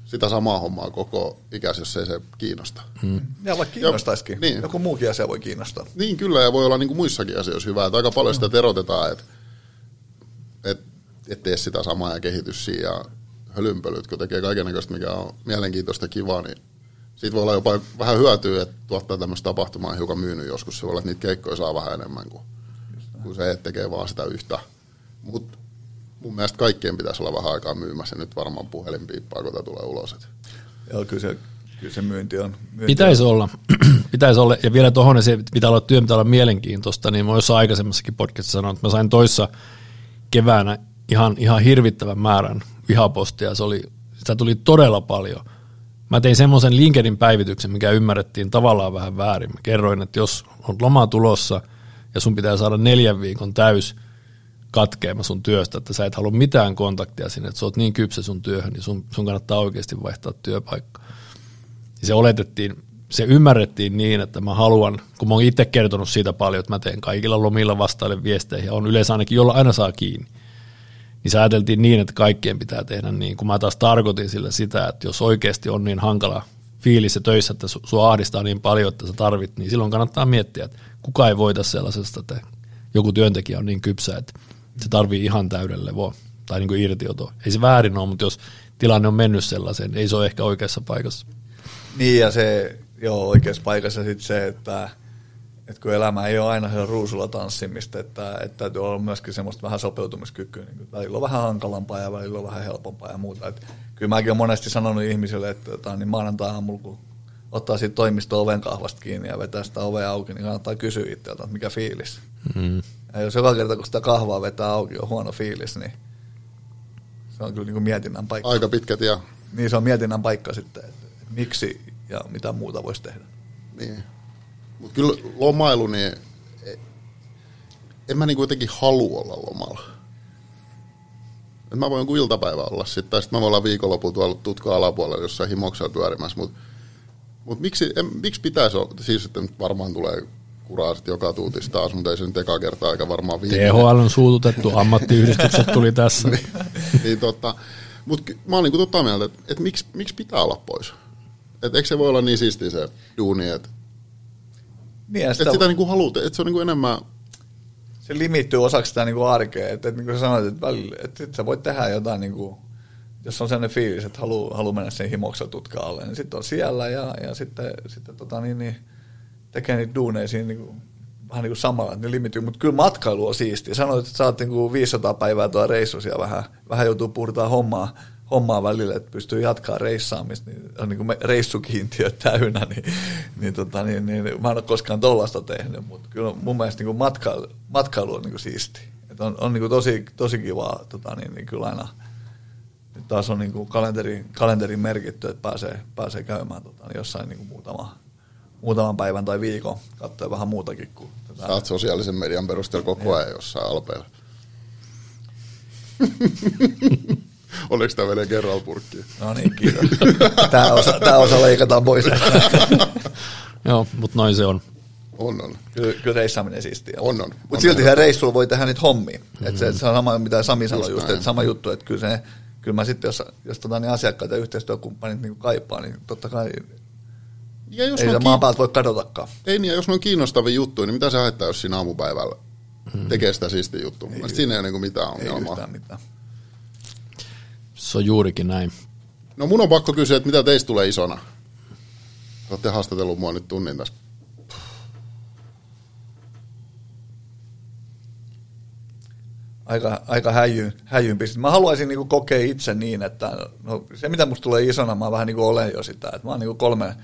sitä samaa hommaa koko ikäis, jos ei se kiinnosta. Hmm. Ja vaikka kiinnostaisikin. niin. Joku muukin asia voi kiinnostaa. Niin kyllä, ja voi olla niinku muissakin asioissa hyvää. Että aika paljon sitä erotetaan, että et, et tee sitä samaa ja kehitys siinä ja hölynpölyt, kun tekee kaikenlaista, mikä on mielenkiintoista kivaa, niin siitä voi olla jopa vähän hyötyä, että tuottaa tämmöistä tapahtumaa hiukan myynyt joskus. Se voi olla, että niitä keikkoja saa vähän enemmän kuin, kuin se, että tekee vaan sitä yhtä. Mutta mun mielestä kaikkien pitäisi olla vähän aikaa myymässä. Nyt varmaan puhelin piippaa, kun tämä tulee ulos. Et. Joo, kyllä se, kyllä se myynti on. Myynti Pitäisi on. olla. Pitäisi olla. Ja vielä tuohon, se pitää olla työ, pitää olla mielenkiintoista, niin mä jossain aikaisemmassakin podcastissa sanoin, että mä sain toissa keväänä ihan, ihan hirvittävän määrän vihapostia. Se oli, sitä tuli todella paljon. Mä tein semmoisen LinkedIn päivityksen, mikä ymmärrettiin tavallaan vähän väärin. Mä kerroin, että jos on loma tulossa ja sun pitää saada neljän viikon täys katkeama sun työstä, että sä et halua mitään kontaktia sinne, että sä oot niin kypsä sun työhön, niin sun, sun kannattaa oikeasti vaihtaa työpaikkaa. Ja se oletettiin, se ymmärrettiin niin, että mä haluan, kun mä oon itse kertonut siitä paljon, että mä teen kaikilla lomilla vastaille viesteihin ja on yleensä ainakin, jolla aina saa kiinni. Niin se ajateltiin niin, että kaikkien pitää tehdä niin, kun mä taas tarkoitin sillä sitä, että jos oikeasti on niin hankala fiilis ja töissä, että su- sua ahdistaa niin paljon, että sä tarvit, niin silloin kannattaa miettiä, että kuka ei voita sellaisesta, että joku työntekijä on niin kypsä, että se tarvii ihan täyden levoa tai niin kuin irtiotoa. Ei se väärin ole, mutta jos tilanne on mennyt sellaiseen, ei se ole ehkä oikeassa paikassa. Niin ja se, joo, oikeassa paikassa sitten se, että, että kun elämä ei ole aina siellä ruusulla tanssimista, että, että täytyy olla myöskin semmoista vähän sopeutumiskykyä. Niin kuin välillä on vähän hankalampaa ja välillä on vähän helpompaa ja muuta. Et kyllä mäkin olen monesti sanonut ihmisille, että tota, niin maanantai-aamulla, kun ottaa siitä toimisto oven kahvasta kiinni ja vetää sitä ovea auki, niin kannattaa kysyä itseltä, että mikä fiilis. Mm. Ja jos joka kerta, kun sitä kahvaa vetää auki, on huono fiilis, niin se on kyllä niin kuin mietinnän paikka. Aika pitkät ja Niin se on mietinnän paikka sitten, että, että miksi ja mitä muuta voisi tehdä. Niin. Mutta kyllä lomailu, niin e- en mä niinku jotenkin halua olla lomalla. Et mä voin jonkun iltapäivä olla sitten, tai sitten mä voin olla viikonloppu tuolla tutka alapuolella jossain himoksella pyörimässä, mutta mut miksi, en, miksi pitäisi olla, siis että nyt varmaan tulee kuraa sitten joka tuutista taas, mutta ei se nyt eka kertaa eikä varmaan viimeinen. THL on suututettu, ammattiyhdistykset tuli tässä. niin, tota, mutta mä oon niinku tota mieltä, että et miksi, miksi pitää olla pois? Et eikö se voi olla niin siistiä se duuni, että Niin et sitä, sitä niinku haluat, että se on niinku enemmän se limittyy osaksi sitä niinku arkea, että, että niin kuin sä sanoit, että, välillä, että, että sä voit tehdä jotain, niinku, jos on sellainen fiilis, että haluaa halu mennä sen himoksen tutka alle, niin sitten on siellä ja, ja sitten, sitten tota, niin, niin, tekee niitä duuneja siinä niinku, vähän niin kuin samalla, että ne limittyy, mutta kyllä matkailu on siistiä. Sanoit, että sä oot niinku 500 päivää tuolla reissussa ja vähän, vähän joutuu puhutaan hommaa, hommaa välillä, että pystyy jatkaa reissaamista, niin on niin kuin reissukiintiö täynnä, niin, niin, tota, niin, niin, mä en ole koskaan tollasta tehnyt, mutta kyllä mun mielestä niin kuin matkailu, matkailu on niin kuin siisti. Et on on niin kuin tosi, tosi kivaa, tota, niin, niin kyllä aina, nyt taas on niin kuin kalenteri, kalenteri merkitty, että pääsee, pääsee käymään tota, niin jossain niin kuin muutama, muutaman päivän tai viikon, katsoa vähän muutakin kuin tätä. Sä oot sosiaalisen median perusteella koko ajan jossain alpeilla. Oliko tämä vielä kerralla purkkiin? No niin, kiitos. Tämä osa, tämä osa leikataan pois. Joo, mutta noin se on. On, on. Kyllä, kyllä reissaaminen siistiä. On, on. Mutta silti reissulla voi tehdä niitä hommia. Mm-hmm. Et se, se, on sama, mitä Sami sanoi Just just, että sama juttu, että kyllä, se, kyllä mä sitten, jos, jos tota, niin asiakkaat ja yhteistyökumppanit niin kaipaa, niin totta kai Ja jos ei se maan kiin- päältä voi kadotakaan. Ei niin, ja jos ne on kiinnostavia juttuja, niin mitä se haittaa, jos siinä aamupäivällä tekee sitä siistiä juttua? Mielestä siinä ei ole niinku mitään Ei ongelmaa. yhtään mitään. Se on juurikin näin. No mun on pakko kysyä, että mitä teistä tulee isona? Olette haastatellut mua nyt tunnin tässä. Aika, aika häijyyn, häijyyn pistin. Mä haluaisin niin kokea itse niin, että no, se mitä musta tulee isona, mä vähän niin olen jo sitä, että mä oon niin kolme,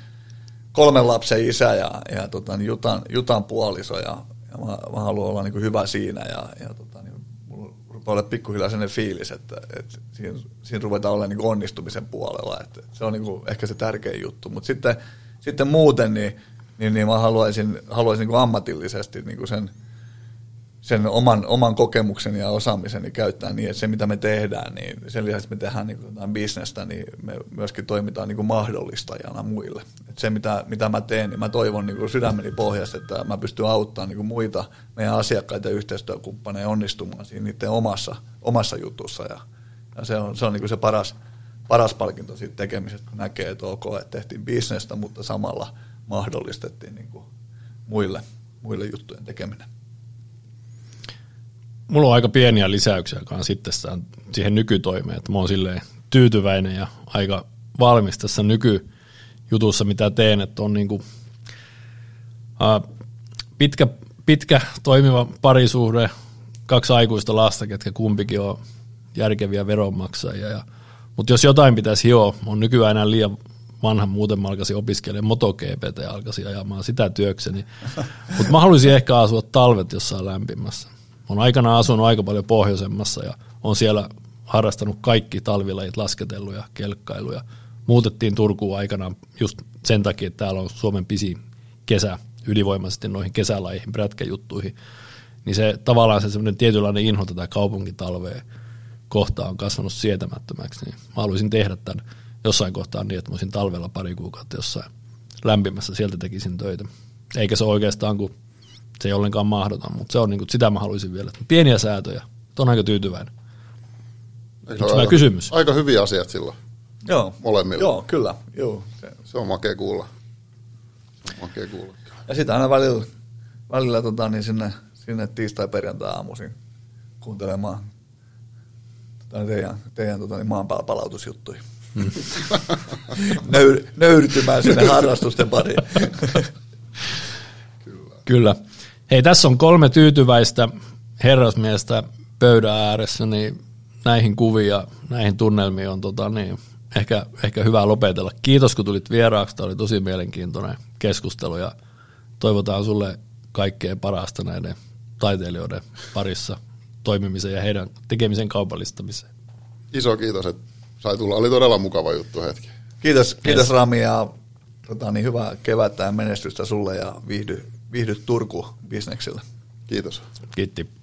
kolmen lapsen isä ja, ja tota, niin jutan, jutan puoliso ja, ja mä, mä haluan olla niin hyvä siinä ja, ja tota, niin mulla rupeaa olla pikkuhiljaa sellainen fiilis, että, että siinä, siinä ruvetaan olla niin onnistumisen puolella, että se on niin ehkä se tärkein juttu, mutta sitten, sitten muuten niin, niin, niin mä haluaisin, haluaisin niin ammatillisesti niin sen, sen oman, oman kokemuksen ja osaamiseni käyttää niin, että se mitä me tehdään, niin sen lisäksi me tehdään niin kuin bisnestä, niin me myöskin toimitaan niin kuin mahdollistajana muille. Et se mitä, mitä mä teen, niin mä toivon niin kuin sydämeni pohjasta, että mä pystyn auttamaan niin kuin muita meidän asiakkaita ja yhteistyökumppaneja onnistumaan siinä niiden omassa, omassa jutussa ja, ja se on se, on niin kuin se paras, paras palkinto siitä tekemisestä, kun näkee, että ok, että tehtiin bisnestä, mutta samalla mahdollistettiin niin kuin muille, muille juttujen tekeminen. Mulla on aika pieniä lisäyksiä kanssa sitten siihen nykytoimeen, että mä oon silleen tyytyväinen ja aika valmis tässä nykyjutussa, mitä teen, että on niinku, ää, pitkä, pitkä toimiva parisuhde, kaksi aikuista lasta, ketkä kumpikin on järkeviä veronmaksajia. Ja, mutta jos jotain pitäisi hioa, on nykyään enää liian vanha, muuten mä alkaisin opiskelemaan MotoGPT ja alkaisin ajamaan sitä työkseni. Mutta mä haluaisin ehkä asua talvet jossain lämpimässä. On aikanaan asunut aika paljon pohjoisemmassa ja on siellä harrastanut kaikki talvilajit, lasketellut ja kelkkailu. Ja muutettiin Turkuun aikanaan just sen takia, että täällä on Suomen pisin kesä ylivoimaisesti noihin kesälajeihin, prätkäjuttuihin. Niin se tavallaan se semmoinen tietynlainen inho tätä kaupunkitalvea kohtaa on kasvanut sietämättömäksi. Niin mä haluaisin tehdä tämän jossain kohtaa niin, että mä olisin talvella pari kuukautta jossain lämpimässä, sieltä tekisin töitä. Eikä se oikeastaan, kun se ei ollenkaan mahdoton, mutta se on niin kuin, sitä mä haluaisin vielä. Pieniä säätöjä, on aika tyytyväinen. Onko meillä kysymys? Aika hyviä asiat silloin. Joo. Molemmilla. Joo, kyllä. Joo. Se. Se on makea kuulla. Makea kuulla. Ja sitten aina välillä, välillä tota, niin sinne, sinne tiistai-perjantai-aamuisin kuuntelemaan tota, teidän, teidän tota, niin maan päällä palautusjuttuja. Nöyr, nöyrtymään sinne harrastusten pariin. Kyllä. Hei, tässä on kolme tyytyväistä herrasmiestä pöydän ääressä, niin näihin kuviin ja näihin tunnelmiin on tota, niin, ehkä, ehkä hyvä lopetella. Kiitos, kun tulit vieraaksi. Tämä oli tosi mielenkiintoinen keskustelu ja toivotaan sulle kaikkea parasta näiden taiteilijoiden parissa toimimiseen ja heidän tekemisen kaupallistamiseen. Iso kiitos, että sai tulla. Oli todella mukava juttu hetki. Kiitos, kiitos Yes. Rami ja tota, niin hyvää kevättä ja menestystä sulle ja viihdy, viihdy Turku bisneksillä. Kiitos. Kiitti.